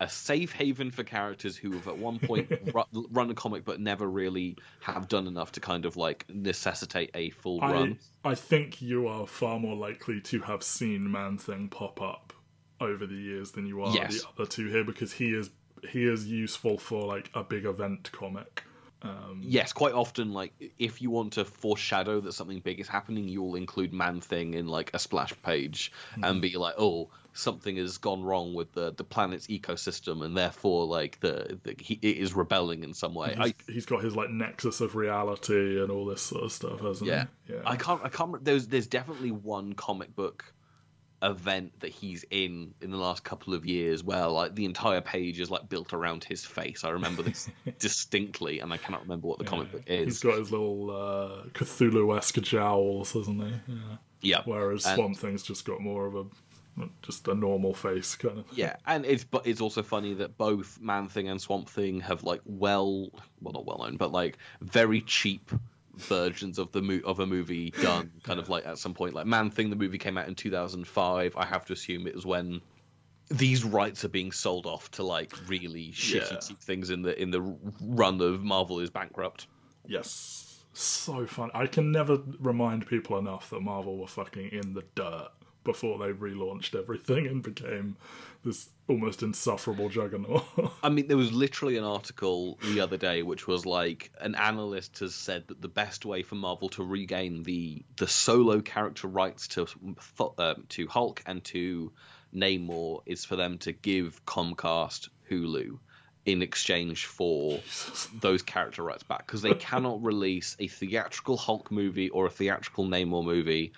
a safe haven for characters who have at one point ru- run a comic but never really have done enough to kind of like necessitate a full I run. I think you are far more likely to have seen Man Thing pop up over the years than you are Yes. the other two here because he is he is useful for like a big event comic. Um, yes, quite often, like if you want to foreshadow that something big is happening, you'll include Man Thing in like a splash page and hmm. be like, "Oh, something has gone wrong with the the planet's ecosystem, and therefore, like the, the he it is rebelling in some way." I, He's, he's got his like nexus of reality and all this sort of stuff, hasn't yeah, he? Yeah. I can't. I can't. There's there's definitely one comic book event that he's in in the last couple of years where like the entire page is like built around his face. I remember this distinctly, and I cannot remember what the comic book is. He's got his little uh, Cthulhu-esque jowls, hasn't he? Yeah. yeah, Whereas And- Swamp Thing's just got more of a just a normal face kind of. Yeah, and it's but it's also funny that both Man Thing and Swamp Thing have like well, well not well known, but like very cheap versions of the mo- of a movie done kind of like at some point like Man Thing the movie came out in 2005 I have to assume it was when these rights are being sold off to like really shitty Yeah. things in the in the run of Marvel is bankrupt Yes. So fun. I can never remind people enough that Marvel were fucking in the dirt before they relaunched everything and became this almost insufferable juggernaut. I mean, there was literally an article the other day which was like an analyst has said that the best way for Marvel to regain the the solo character rights to uh, to Hulk and to Namor is for them to give Comcast Hulu in exchange for those character rights back because they cannot release a theatrical Hulk movie or a theatrical Namor movie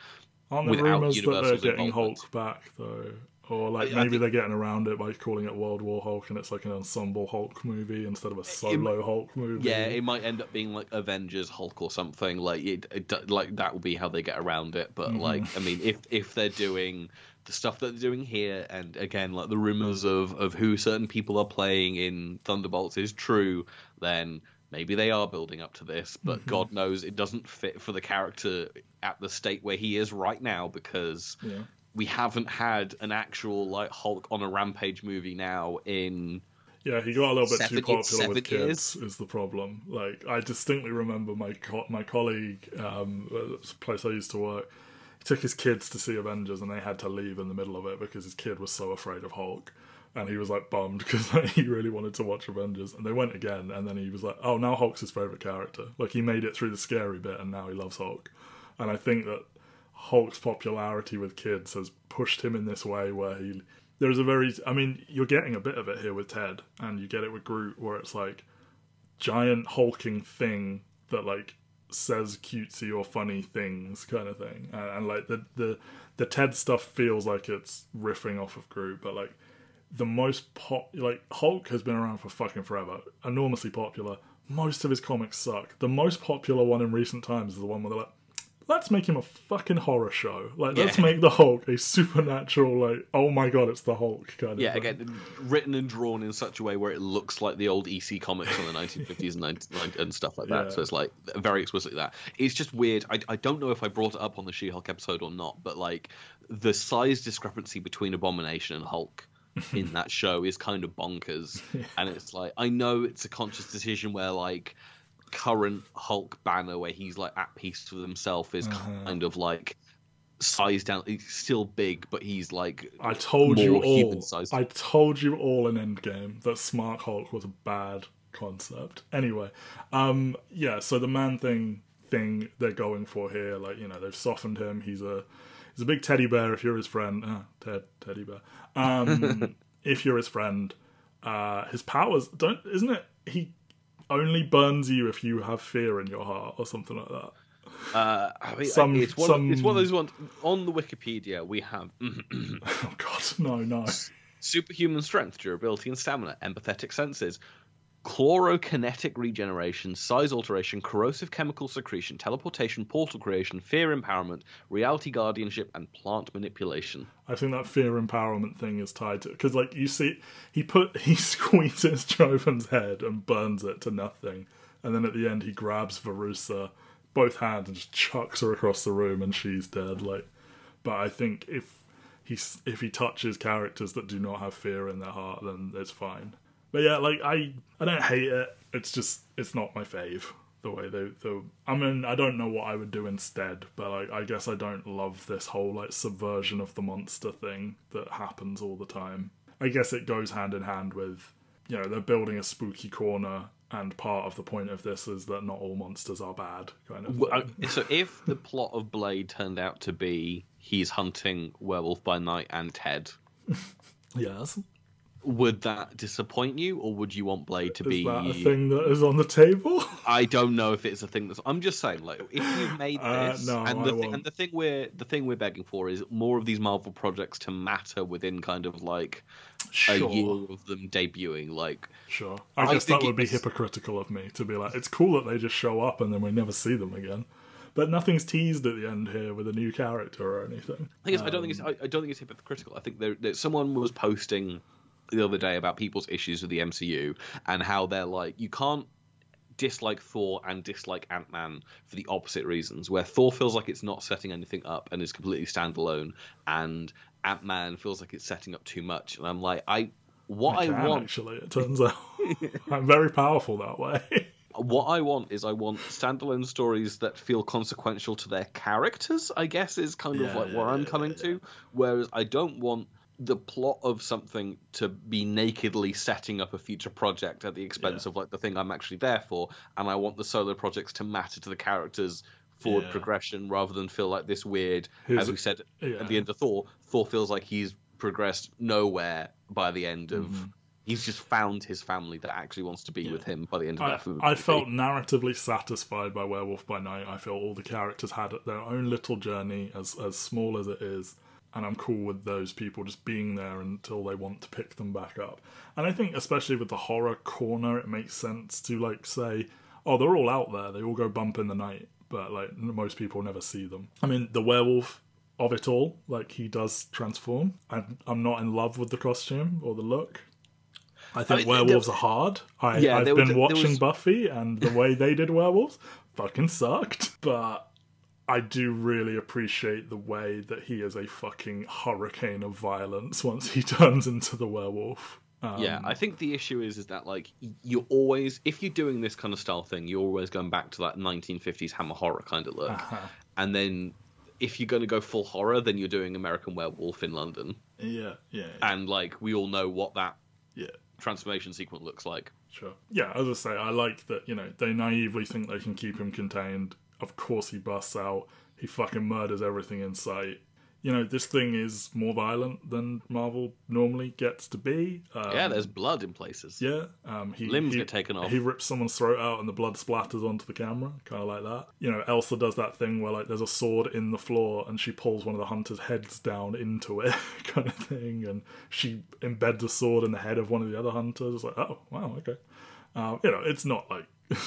Aren't there rumors that they're getting Hulk back though? Or like I, maybe I think, they're getting around it by calling it World War Hulk and it's like an ensemble Hulk movie instead of a solo it, Hulk movie. Yeah, it might end up being like Avengers Hulk or something. Like it, it like that will be how they get around it. But mm-hmm. like I mean, if if they're doing the stuff that they're doing here, and again, like the rumors of of who certain people are playing in Thunderbolts is true, then maybe they are building up to this. But mm-hmm. God knows it doesn't fit for the character at the state where he is right now because. Yeah. We haven't had an actual like Hulk on a rampage movie now in yeah, he got a little bit seven, too popular with kids. Years. Is the problem? Like, I distinctly remember my co- my colleague, um, place I used to work, took his kids to see Avengers and they had to leave in the middle of it because his kid was so afraid of Hulk. And he was like bummed because like, he really wanted to watch Avengers. And they went again, and then he was like, "Oh, now Hulk's his favorite character. Like he made it through the scary bit, and now he loves Hulk." And I think that Hulk's popularity with kids has pushed him in this way where he there's a very I mean you're getting a bit of it here with Ted and you get it with Groot where it's like giant hulking thing that like says cutesy or funny things kind of thing and, and, like the the the ted stuff feels like it's riffing off of groot but like the most pop like hulk has been around for fucking forever enormously popular most of his comics suck the most popular one in recent times is the one where they're like let's make him a fucking horror show. Like, let's make the Hulk a supernatural, like, oh my god, it's the Hulk kind of. Yeah, thing. again, written and drawn in such a way where it looks like the old EC comics from the 1950s and, 19, and stuff like that. Yeah. So it's like very explicitly that. It's just weird. I, I don't know if I brought it up on the She-Hulk episode or not, but like the size discrepancy between Abomination and Hulk. in that show is kind of bonkers yeah. and it's like i know it's a conscious decision where like current Hulk banner where he's like at peace with himself is uh-huh. kind of like sized down. He's still big, but he's like I told you all. I told you all in Endgame that Smart Hulk was a bad concept. Anyway, um, yeah. So the man thing thing they're going for here, like you know, they've softened him. He's a he's a big teddy bear. If you're his friend, uh, Ted teddy bear. Um, if you're his friend, uh, his powers don't. Isn't it? He only burns you if you have fear in your heart or something like that. Uh, I mean, some, it's, one, some... it's one of those ones on the Wikipedia. We have oh god, no, no. Superhuman strength, durability, and stamina, empathetic senses, chlorokinetic regeneration, size alteration, corrosive chemical secretion, teleportation, portal creation, fear empowerment, reality guardianship, and plant manipulation. I think that fear empowerment thing is tied to because, like, you see, he put he squeezes Jovan's head and burns it to nothing, and then at the end he grabs Verussa, both hands, and just chucks her across the room, and she's dead. Like, but I think if he if he touches characters that do not have fear in their heart, then it's fine. But yeah, like I I don't hate it. It's just it's not my fave the way they the I mean I don't know what I would do instead, but like I guess I don't love this whole like subversion of the monster thing that happens all the time. I guess it goes hand in hand with you know they're building a spooky corner and part of the point of this is that not all monsters are bad kind of well, so if the plot of blade turned out to be he's hunting werewolf by night and ted yes would that disappoint you, or would you want Blade to is be that a thing that is on the table? I don't know if it's a thing that's. I'm just saying, like, if you made uh, this, uh, no, and, the thing, and the thing we're the thing we're begging for is more of these Marvel projects to matter within kind of like sure. a year of them debuting. Like, sure, I, I guess that would be hypocritical of me to be like, it's cool that they just show up and then we never see them again but nothing's teased at the end here with a new character or anything. I guess um, I don't think it's I, I, don't think it's hypocritical. I think there, there, someone was posting the other day about people's issues with the MCU and how they're like, you can't dislike Thor and dislike Ant Man for the opposite reasons, where Thor feels like it's not setting anything up and is completely standalone, and Ant Man feels like it's setting up too much. And I'm like, I what I, I want actually, it turns out I'm very powerful that way. What I want is I want standalone stories that feel consequential to their characters. I guess is kind of like yeah, where I'm yeah, coming yeah, to. Whereas I don't want the plot of something to be nakedly setting up a future project at the expense Yeah. of like the thing I'm actually there for, and I want the solo projects to matter to the characters' forward Yeah. progression rather than feel like this weird. Here's as we said yeah. at the end of Thor, Thor feels like he's progressed nowhere by the end of. Mm-hmm. He's just found his family that actually wants to be with him by the end of I, that film. I felt narratively satisfied by Werewolf by Night. I feel all the characters had their own little journey, as as small as it is, and I'm cool with those people just being there until they want to pick them back up. And I think, especially with the horror corner, it makes sense to like say, "Oh, they're all out there. They all go bump in the night," but like most people never see them. I mean, the werewolf of it all, like he does transform. I'm I'm not in love with the costume or the look. I think mean, werewolves there- are hard. I, Yeah, I've there was- been there watching was- Buffy, and the way they did werewolves fucking sucked. But I do really appreciate the way that he is a fucking hurricane of violence once he turns into the werewolf. Um, yeah, I think the issue is is that like you're always if you're doing this kind of style thing, you're always going back to that 1950s hammer horror kind of look, Uh-huh. and then if you're going to go full horror, then you're doing American Werewolf in London, yeah, yeah, yeah, and like we all know what that yeah. transformation sequence looks like. Sure. Yeah, as I say, I like that, you know, they naively think they can keep him contained. Of course he busts out. He fucking murders everything in sight. You know, this thing is more violent than Marvel normally gets to be. Um, yeah, there's blood in places. Yeah, um, he, Limbs he- get taken off. He rips someone's throat out and the blood splatters onto the camera, kind of like that. You know, Elsa does that thing where like there's a sword in the floor and she pulls one of the hunters' heads down into it, kind of thing, and she embeds a sword in the head of one of the other hunters. It's like, oh wow, okay. Um, you know, it's not like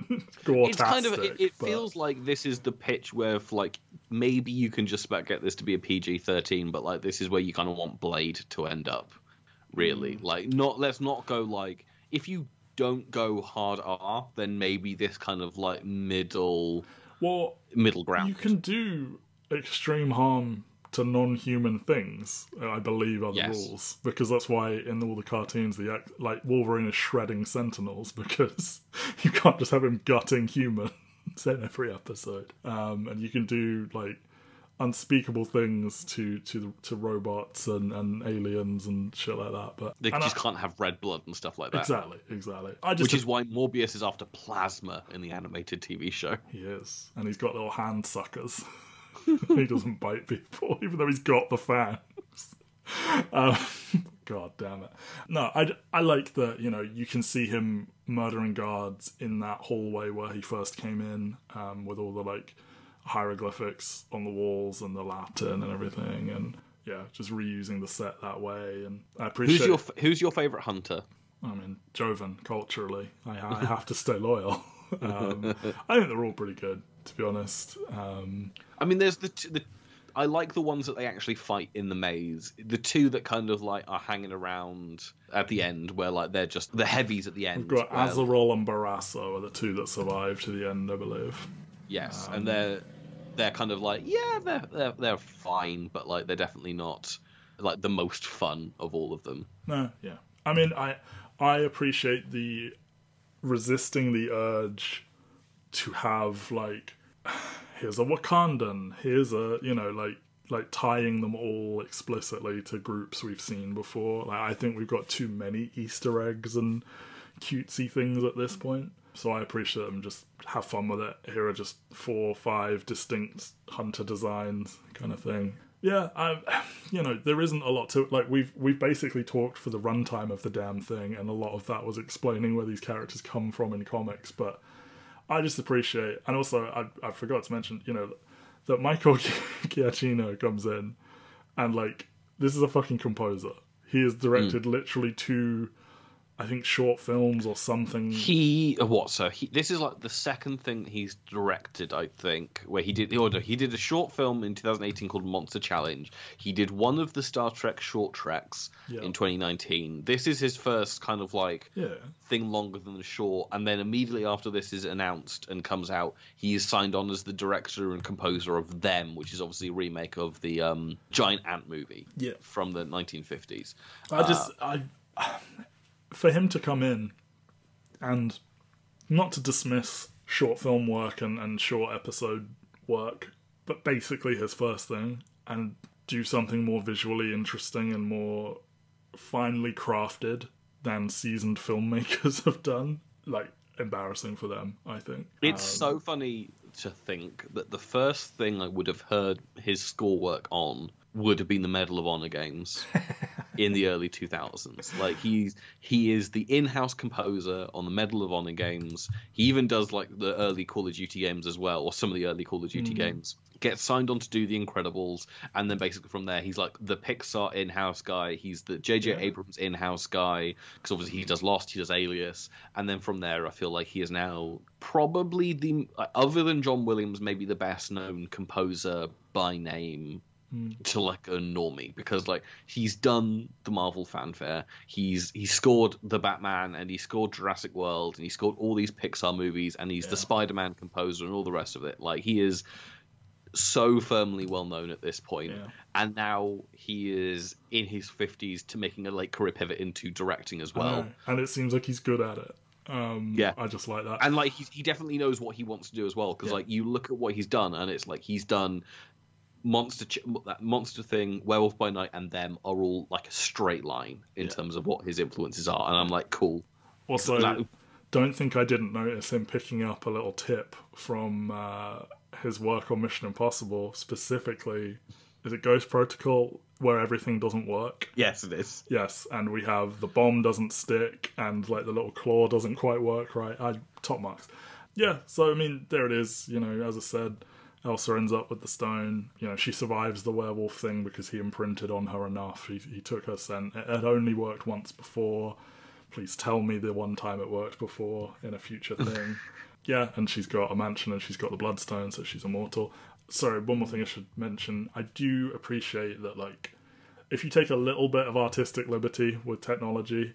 It's kind of it, it feels like this is the pitch where like maybe you can just about get this to be a PG-13, but like this is where you kind of want Blade to end up. Really, mm. like not let's not go like if you don't go hard R, then maybe this kind of like middle well, middle ground. you can do extreme harm to non-human things. I believe are the Yes. rules because that's why in all the cartoons, the act- like Wolverine is shredding Sentinels because you can't just have him gutting humans in every episode. Um, and you can do like unspeakable things to to to robots and, and aliens and shit like that. But They just I- can't have red blood and stuff like that. exactly, exactly. I just Which is why Morbius is after plasma in the animated TV show. He is, and he's got little hand suckers. he doesn't bite people, even though he's got the fangs. Um, God damn it! No, I, I like that. You know, you can see him murdering guards in that hallway where he first came in, um, with all the like hieroglyphics on the walls and the Latin and everything, and yeah, just reusing the set that way. And I appreciate. Who's your f- Who's your favorite hunter? I mean, Jovan, culturally, I, I have to stay loyal. Um, I think they're all pretty good, to be honest. Um, I mean, there's the, t- the I like the ones that they actually fight in the maze. The two that kind of like are hanging around at the end, where like they're just the heavies at the end. we've got where- Azarel and Barasso are the two that survive to the end, I believe. yes, um, and they're they're kind of like yeah, they're they're they're fine, but like they're definitely not like the most fun of all of them. No, yeah. I mean, I I appreciate the resisting the urge to have like here's a Wakandan, here's a you know like like tying them all explicitly to groups we've seen before. Like I think we've got too many Easter eggs and cutesy things at this point. So I appreciate them. Just have fun with it. Here are just four or five distinct hunter designs, kind of thing. Yeah, I, you know, there isn't a lot to it. Like we've we've basically talked for the runtime of the damn thing, and a lot of that was explaining where these characters come from in comics. But I just appreciate, and also I I forgot to mention, you know, that Michael Giacchino comes in, and like this is a fucking composer. He has directed hmm. literally two, I think, short films or something. He uh, what? So he this is like the second thing he's directed, I think, where he did. Oh no, he did a short film in 2018 called Monster Challenge. He did one of the Star Trek short treks Yeah. in 2019. This is his first kind of like yeah, thing longer than the short, and then immediately after this is announced and comes out, he is signed on as the director and composer of Them, which is obviously a remake of the um, giant ant movie Yeah. from the 1950s. I just I for him to come in and not to dismiss short film work and, and short episode work, but basically his first thing, and do something more visually interesting and more finely crafted than seasoned filmmakers have done. Like, embarrassing for them, I think. It's Um, so funny to think that the first thing I would have heard his score work on would have been the Medal of Honor games in the early 2000s. Like he's he is the in-house composer on the Medal of Honor games. He even does like the early Call of Duty games as well, or some of the early Call of Duty Mm. games. Gets signed on to do the Incredibles, and then basically from there he's like the Pixar in-house guy. He's the J.J. Yeah. Abrams in-house guy because obviously he does Lost, he does Alias, and then from there I feel like he is now probably the other than John Williams, maybe the best known composer by name Mm. to like a normie because like he's done the Marvel fanfare, he's he scored the Batman and he scored Jurassic World and he scored all these Pixar movies and he's Yeah. the Spider-Man composer and all the rest of it. Like he is so firmly well known at this point, Yeah. and now he is in his fifties to making a late career pivot into directing as well. and it seems like he's good at it. Um, Yeah. I just like that. and like he, he definitely knows what he wants to do as well because Yeah. like you look at what he's done and it's like he's done monster Ch- that monster thing werewolf by night and them are all like a straight line in Yeah. terms of what his influences are and i'm like cool Also, That- don't think I didn't notice him picking up a little tip from uh, his work on Mission Impossible, specifically, is it Ghost Protocol, where everything doesn't work? yes it is Yes, and we have the bomb doesn't stick, and like the little claw doesn't quite work right. I top marks. Yeah, so I mean, there it is. You know, as I said, Elsa ends up with the stone. You know, she survives the werewolf thing because he imprinted on her enough. He, he took her scent. It had only worked once before. Please tell me the one time it worked before in a future thing. yeah, and she's got a mansion and she's got the bloodstone, so she's immortal. Sorry, one more thing I should mention. I do appreciate that, like, if you take a little bit of artistic liberty with technology,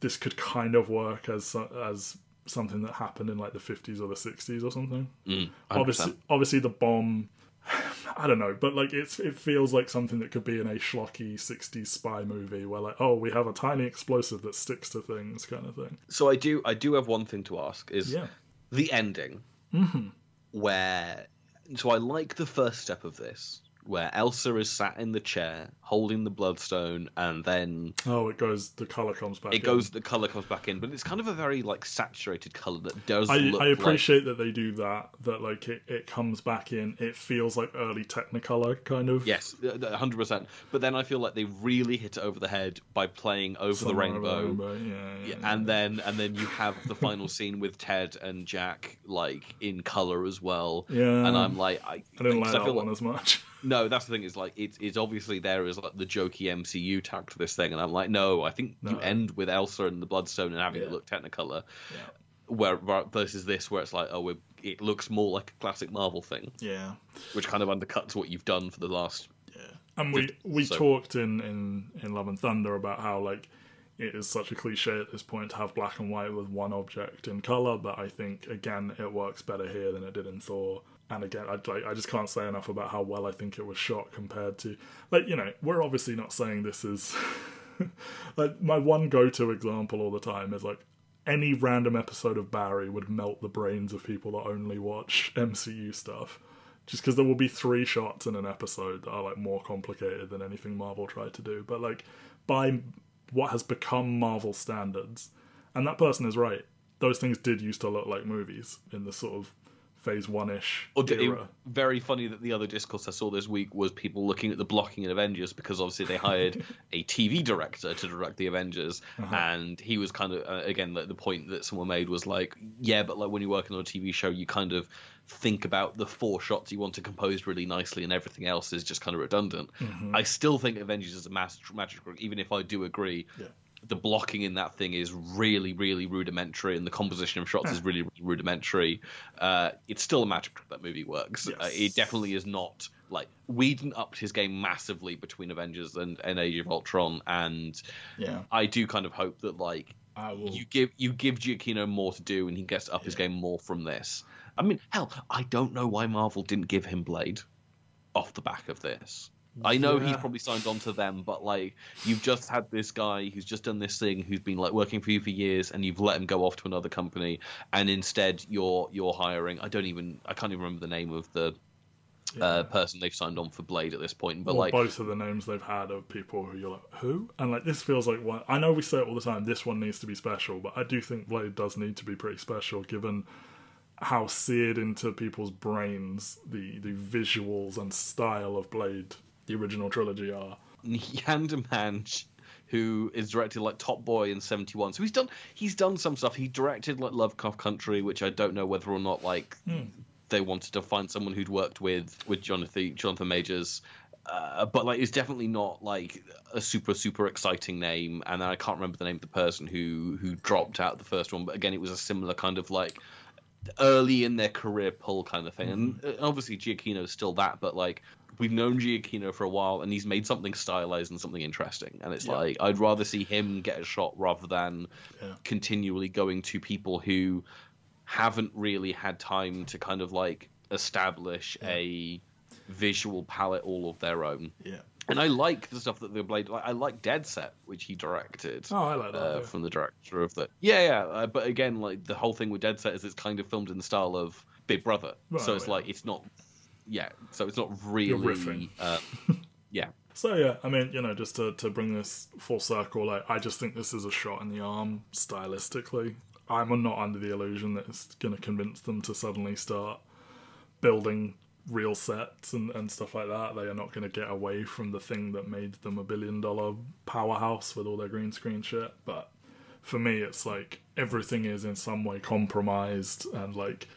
this could kind of work as as something that happened in like the 50s or the 60s or something. Mm, Obviously, obviously the bomb. I don't know, but like it's it feels like something that could be in a schlocky 60s spy movie where like oh we have a tiny explosive that sticks to things kind of thing. so i do i do have one thing to ask is Yeah. the ending hmm where so I like the first step of this, where Elsa is sat in the chair holding the bloodstone, and then Oh, it goes. The color comes back. it in. goes, the color comes back in, but it's kind of a very like saturated color that does. I, I like- appreciate that they do that. That like it, it comes back in. It feels like early Technicolor kind of. Yes, hundred percent. But then I feel like they really hit it over the head by playing over the Somewhere over rainbow. Yeah, yeah, Yeah, yeah. and then and then you have the final scene with Ted and Jack like in color as well. Yeah. and I'm like, I, I didn't like I that one as much. No, that's the thing. Is like it's it's obviously there as like the jokey MCU tag to this thing, and I'm like, no, I think you end with Elsa and the Bloodstone and having it look Technicolor, Yeah. where ver- versus this where it's like, oh, we're, it looks more like a classic Marvel thing, Yeah. which kind of undercuts what you've done for the last. And we we So- talked in, in in Love and Thunder about how like it is such a cliche at this point to have black and white with one object in color, but I think again it works better here than it did in Thor. And again, I like I just can't say enough about how well I think it was shot compared to like you know we're obviously not saying this is like my one go to example all the time is like any random episode of Barry would melt the brains of people that only watch MCU stuff. Just because there will be three shots in an episode that are like more complicated than anything Marvel tried to do. But like by what has become Marvel standards, and that person is right. Those things did used to look like movies in the sort of phase one ish era. very funny that the other discourse I saw this week was people looking at the blocking in Avengers because obviously they hired a TV director to direct the Avengers, Uh-huh. and he was kind of uh, again like, the point that someone made was like, yeah, but like when you're working on a TV show, you kind of think about the four shots you want to compose really nicely, and everything else is just kind of redundant. Mm-hmm. I still think Avengers is a master magic, even if I do agree. Yeah. The blocking in that thing is really, really rudimentary, and the composition of shots is really, really rudimentary. Uh, it's still a magic trick that movie works. Uh, it definitely is not like Whedon upped his game massively between Avengers and, and Age of Ultron, and Yeah. I do kind of hope that like you give you give Giacchino more to do, and he gets up his game more from this. I mean, hell, I don't know why Marvel didn't give him Blade off the back of this. I know he's probably signed on to them, but like you've just had this guy who's just done this thing, who's been like working for you for years, and you've let him go off to another company, and instead you're you're hiring. I don't even I can't even remember the name of the uh, person they've signed on for Blade at this point, but Well, like both of the names they've had of people who you're like, who? And like this feels like one. I know we say it all the time. This one needs to be special, but I do think Blade does need to be pretty special, given how seared into people's brains the the visuals and style of Blade, the original trilogy, are. Yann Demange, who is directed like Top Boy in '71. So he's done he's done some stuff. He directed like Lovecraft Country, which I don't know whether or not like they wanted to find someone who'd worked with with Jonathan Jonathan Majors. Uh, but like, it's definitely not like a super super exciting name, and I can't remember the name of the person who who dropped out the first one. But again, it was a similar kind of like early in their career pull kind of thing. And uh, obviously Giacchino's still that, but like we've known Giacchino for a while and he's made something stylized and something interesting. And it's Yeah. like I'd rather see him get a shot rather than Yeah. continually going to people who haven't really had time to kind of like establish a visual palette all of their own. Yeah. And I like the stuff that the Blade. Like, I like Dead Set, which he directed Oh, I like that. uh, from the director of the. Yeah, yeah. Uh, but again, like the whole thing with Dead Set is it's kind of filmed in the style of Big Brother, Right, so it's yeah. like it's not. Yeah, so it's not really. Uh, yeah, So yeah, I mean, you know, just to, to bring this full circle, like I just think this is a shot in the arm stylistically. I'm not under the illusion that it's going to convince them to suddenly start building real sets and, and stuff like that. They are not going to get away from the thing that made them a billion dollar powerhouse with all their green screen shit. But for me, it's like everything is in some way compromised and like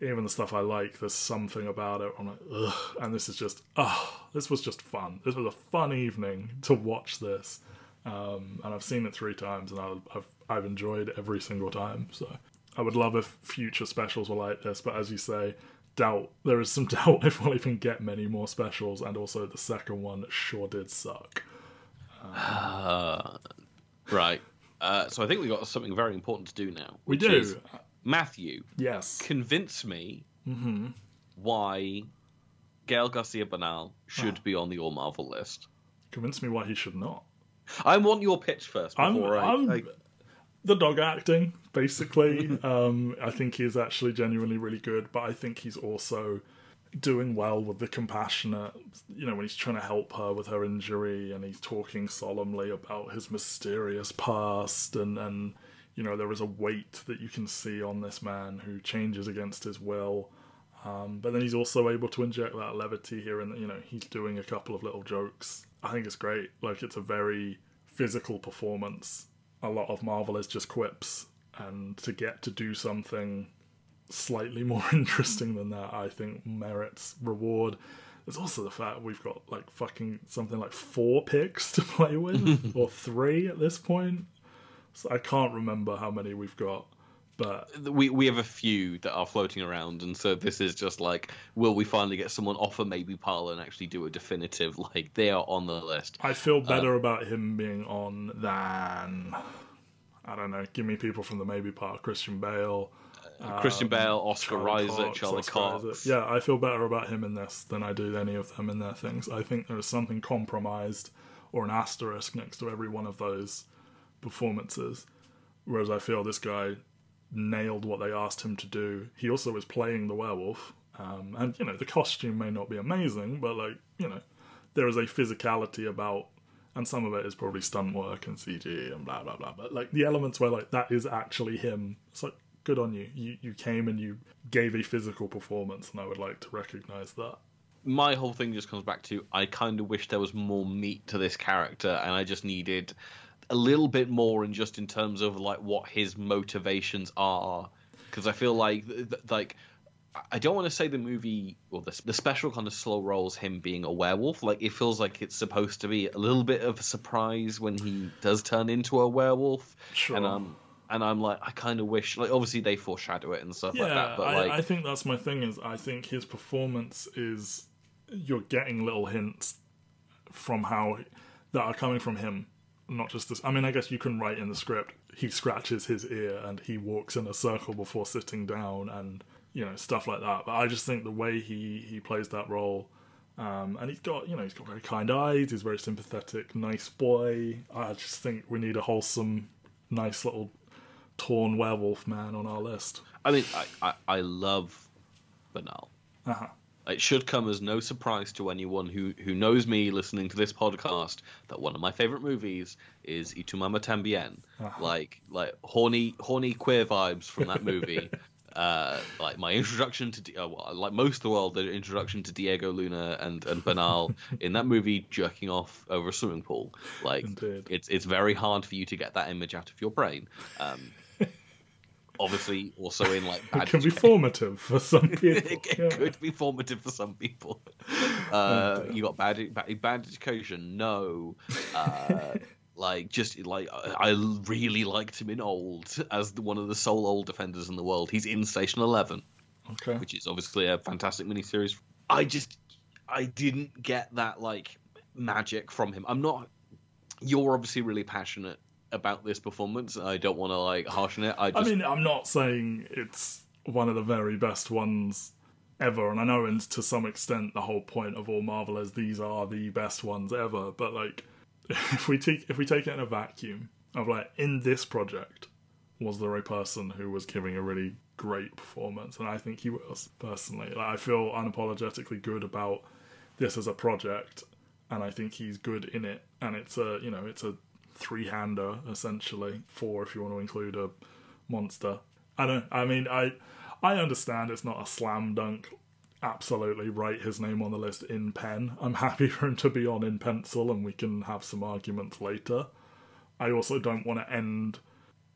even the stuff I like, there's something about it. I'm like, ugh. And this is just, ah, this was just fun. This was a fun evening to watch this. Um, and I've seen it three times, and I've, I've I've enjoyed every single time. So I would love if future specials were like this. But as you say, doubt there is some doubt if we'll even get many more specials. And also, the second one sure did suck. uh, right. Uh, so I think we got something very important to do now. We do, is, Matthew, yes. convince me hmm why Gael Garcia Bernal should be on the All Marvel list. Convince me why he should not. I want your pitch first I'm, I. I'm I- the dog acting, basically. um, I think he's actually genuinely really good, but I think he's also doing well with the compassionate, you know, when he's trying to help her with her injury and he's talking solemnly about his mysterious past and, and you know, there is a weight that you can see on this man who changes against his will. Um, but then he's also able to inject that levity here, and you know he's doing a couple of little jokes. I think it's great. Like it's a very physical performance. A lot of Marvel is just quips, and to get to do something slightly more interesting than that, I think merits reward. There's also the fact we've got like fucking something like four picks to play with, or three at this point. So I can't remember how many we've got, but we we have a few that are floating around, and so this is just like, will we finally get someone off a maybe pile and actually do a definitive? Like they are on the list. I feel uh, better about him being on than I don't know. Give me people from the maybe part. Christian Bale, uh, Christian um, Bale, Oscar Charlie Isaac, Cox, Charlie Oscar Cox. Isaac. Yeah, I feel better about him in this than I do any of them in their things. I think there is something compromised or an asterisk next to every one of those performances. Whereas I feel this guy nailed what they asked him to do. He also was playing the werewolf. Um, and, you know, the costume may not be amazing, but, like, you know, there is a physicality about, and some of it is probably stunt work and CG and blah, blah, blah. But, like, the elements where, like, that is actually him. It's like, good on you. You, you came and you gave a physical performance, and I would like to recognize that. my whole thing just comes back to I kind of wish there was more meat to this character, and I just needed a little bit more, in just in terms of like what his motivations are, because I feel like like I don't want to say the movie or the, the special kind of slow rolls him being a werewolf. Like it feels like it's supposed to be a little bit of a surprise when he does turn into a werewolf, Sure. and um. And I'm like, I kind of wish, like, obviously they foreshadow it and stuff like Yeah, that, but I, like, I think that's my thing. Is I think his performance is you're getting little hints from how that are coming from him, not just this. I mean, I guess you can write in the script he scratches his ear and he walks in a circle before sitting down and you know stuff like that. But I just think the way he he plays that role Um, and he's got, you know, he's got very kind eyes. He's very sympathetic, nice boy. I just think we need a wholesome, nice little torn werewolf man on our list. I mean, I, I, I love Bernal. Uh-huh. It should come as no surprise to anyone who, who knows me listening to this podcast that one of my favorite movies is Y Tu Mamá También. Uh-huh. Like like horny horny queer vibes from that movie. uh, like my introduction to uh, well, like most of the world, the introduction to Diego Luna and and Bernal in that movie jerking off over a swimming pool. Like Indeed. it's it's very hard for you to get that image out of your brain. Um, obviously, also in like bad It can be formative for some people. it, it Yeah. could be formative for some people. Uh, you got bad, bad, bad education. No, uh, like just like I I really liked him in Old as the, one of the sole old defenders in the world. He's in Station Eleven, Okay. which is obviously a fantastic miniseries. I just I didn't get that like magic from him. I'm not. You're obviously really passionate about this performance. I don't want to like harshen it. I I mean, I'm not saying it's one of the very best ones ever, and I know, and to some extent, the whole point of all Marvel is these are the best ones ever. But like, if we take if we take it in a vacuum of like in this project, was there a person who was giving a really great performance? And I think he was personally. Like, I feel unapologetically good about this as a project, and I think he's good in it. And it's a you know it's a three hander essentially, four if you want to include a monster. I don't. I mean, I I understand it's not a slam dunk. Absolutely write his name on the list in pen. I'm happy for him to be on in pencil, and we can have some arguments later. I also don't want to end.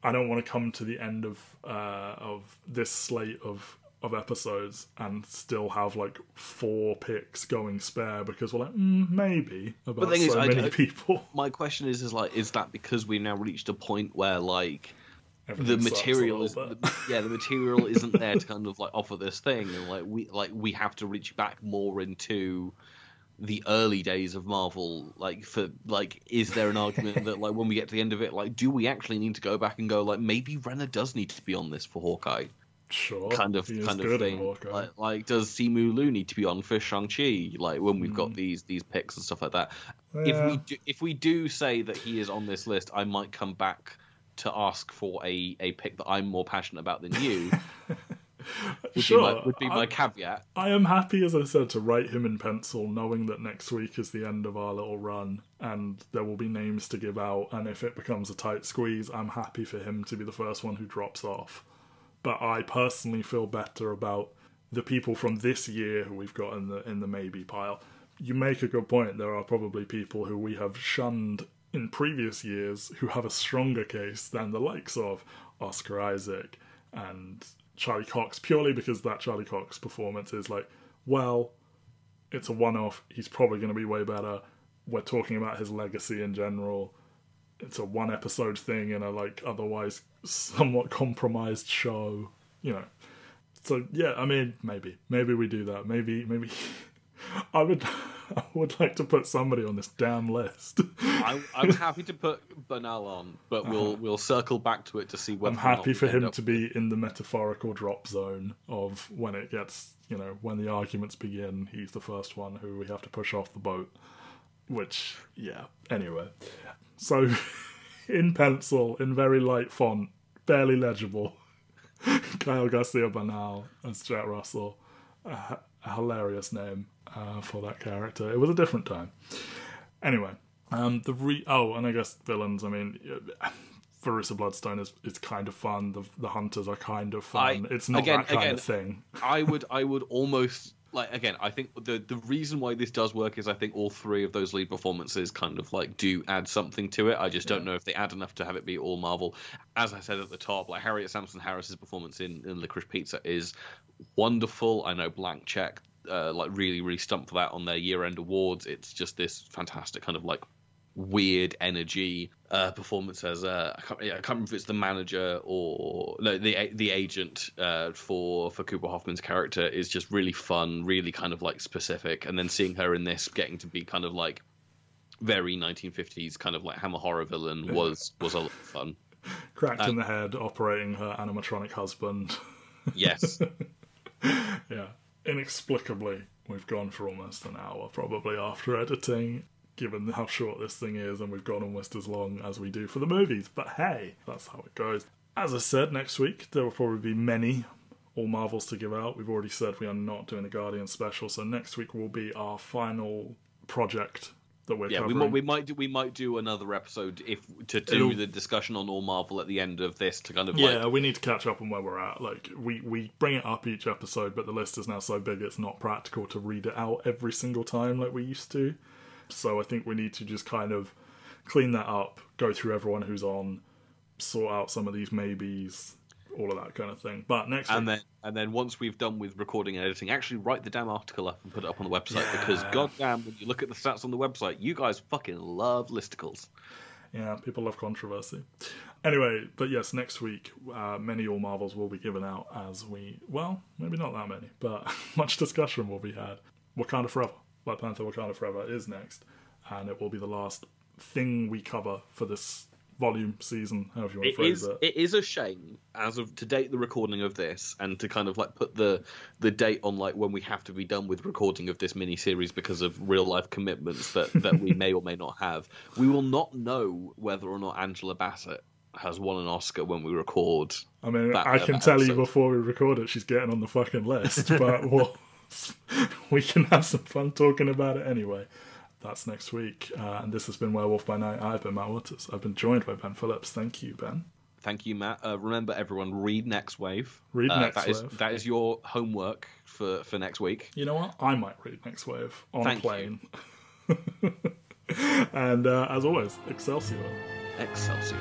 I don't want to come to the end of uh, of this slate of of episodes and still have like four picks going spare because we're like mm, maybe about thing is, so I- many I- people. my question is is like is that because we've now reached a point where like the material is the- yeah the material isn't there to kind of like offer this thing and like we like we have to reach back more into the early days of Marvel like for like is there an argument that like when we get to the end of it like do we actually need to go back and go like maybe Renner does need to be on this for Hawkeye Sure, kind of kind of thing. Like, like, does Simu Liu need to be on for Shang Chi? Like when we've Mm. got these these picks and stuff like that. If we do, if we do say that he is on this list, I might come back to ask for a, a pick that I'm more passionate about than you. would sure, be my, would be my I, caveat. I am happy, as I said, to write him in pencil, knowing that next week is the end of our little run, and there will be names to give out. And if it becomes a tight squeeze, I'm happy for him to be the first one who drops off. But I personally feel better about the people from this year who we've got in the in the maybe pile. You make a good point. There are probably people who we have shunned in previous years who have a stronger case than the likes of Oscar Isaac and Charlie Cox, purely because that Charlie Cox performance is like, well, it's a one off. He's probably going to be way better. We're talking about his legacy in general. It's a one episode thing in a like otherwise somewhat compromised show, you know. So yeah, I mean, maybe, maybe we do that. Maybe, maybe I would, I would like to put somebody on this damn list. I'm, I'm happy to put Bernal on, but we'll we'll circle back to it to see whether Uh-huh. I'm happy for him up- to be in the metaphorical drop zone of when it gets, you know, when the arguments begin, he's the first one who we have to push off the boat. Which, yeah, anyway. So, in pencil, in very light font, barely legible, Gael Garcia Bernal as Jack Russell—a hilarious name uh, for that character. It was a different time. Anyway, um, the re oh, and I guess villains. I mean, Verussa Bloodstone is is kind of fun. The the hunters are kind of fun. I- it's not again- that kind again- of thing. I would I would almost like again I think the the reason why this does work is I think all three of those lead performances kind of like do add something to it. I just don't know if they add enough to have it be all Marvel. As I said at the top, like Harriet Sansom Harris's performance in, in Licorice Pizza is wonderful. I know Blank Check uh, like really really stumped for that on their year end awards. It's just this fantastic kind of like weird energy uh, performance as uh, I, can't, I can't remember if it's the manager or no the the agent uh, for for Cooper Hoffman's character is just really fun, really kind of like specific, and then seeing her in this getting to be kind of like very 1950s kind of like Hammer horror villain was was a lot of fun. Cracked in the head, operating her animatronic husband. Yes, yeah. Inexplicably, we've gone for almost an hour, probably after editing, given how short this thing is, and we've gone almost as long as we do for the movies. But hey, that's how it goes. As I said, next week there will probably be many all Marvels to give out. We've already said we are not doing a Guardian special, so next week will be our final project that we're Yeah, we covering. might, we might do we might do another episode if to do It'll- the discussion on all Marvel at the end of this to kind of Yeah, like we need to catch up on where we're at. Like we we bring it up each episode, but the list is now so big it's not practical to read it out every single time like we used to. So I think we need to just kind of clean that up, go through everyone who's on, sort out some of these maybes, all of that kind of thing. But next and week, then and then once we've done with recording and editing, actually write the damn article up and put it up on the website Yeah. because goddamn, when you look at the stats on the website, you guys fucking love listicles. yeah, people love controversy. Anyway, but yes, next week uh, many all marvels will be given out as we well, maybe not that many, but much discussion will be had. Wakanda Forever, Black Panther Wakanda Forever is next, and it will be the last thing we cover for this volume season, however you want to It phrase is it. it is a shame as of to date the recording of this and to kind of like put the the date on like when we have to be done with recording of this mini series because of real life commitments that that we may or may not have. We will not know whether or not Angela Bassett has won an Oscar when we record. I mean, that- I can tell you before we record it, she's getting on the fucking list, but we'll, we can have some fun talking about it anyway. That's next week. Uh, and this has been Werewolf by Night. I've been Matt Waters. I've been joined by Ben Phillips. Thank you, Ben. Thank you, Matt. Uh, remember, everyone, read Nextwave. Read Uh, Next that is- Wave. that is your homework for for next week. You know what? I might read Nextwave on Thank a plane. and uh, as always, Excelsior. Excelsior.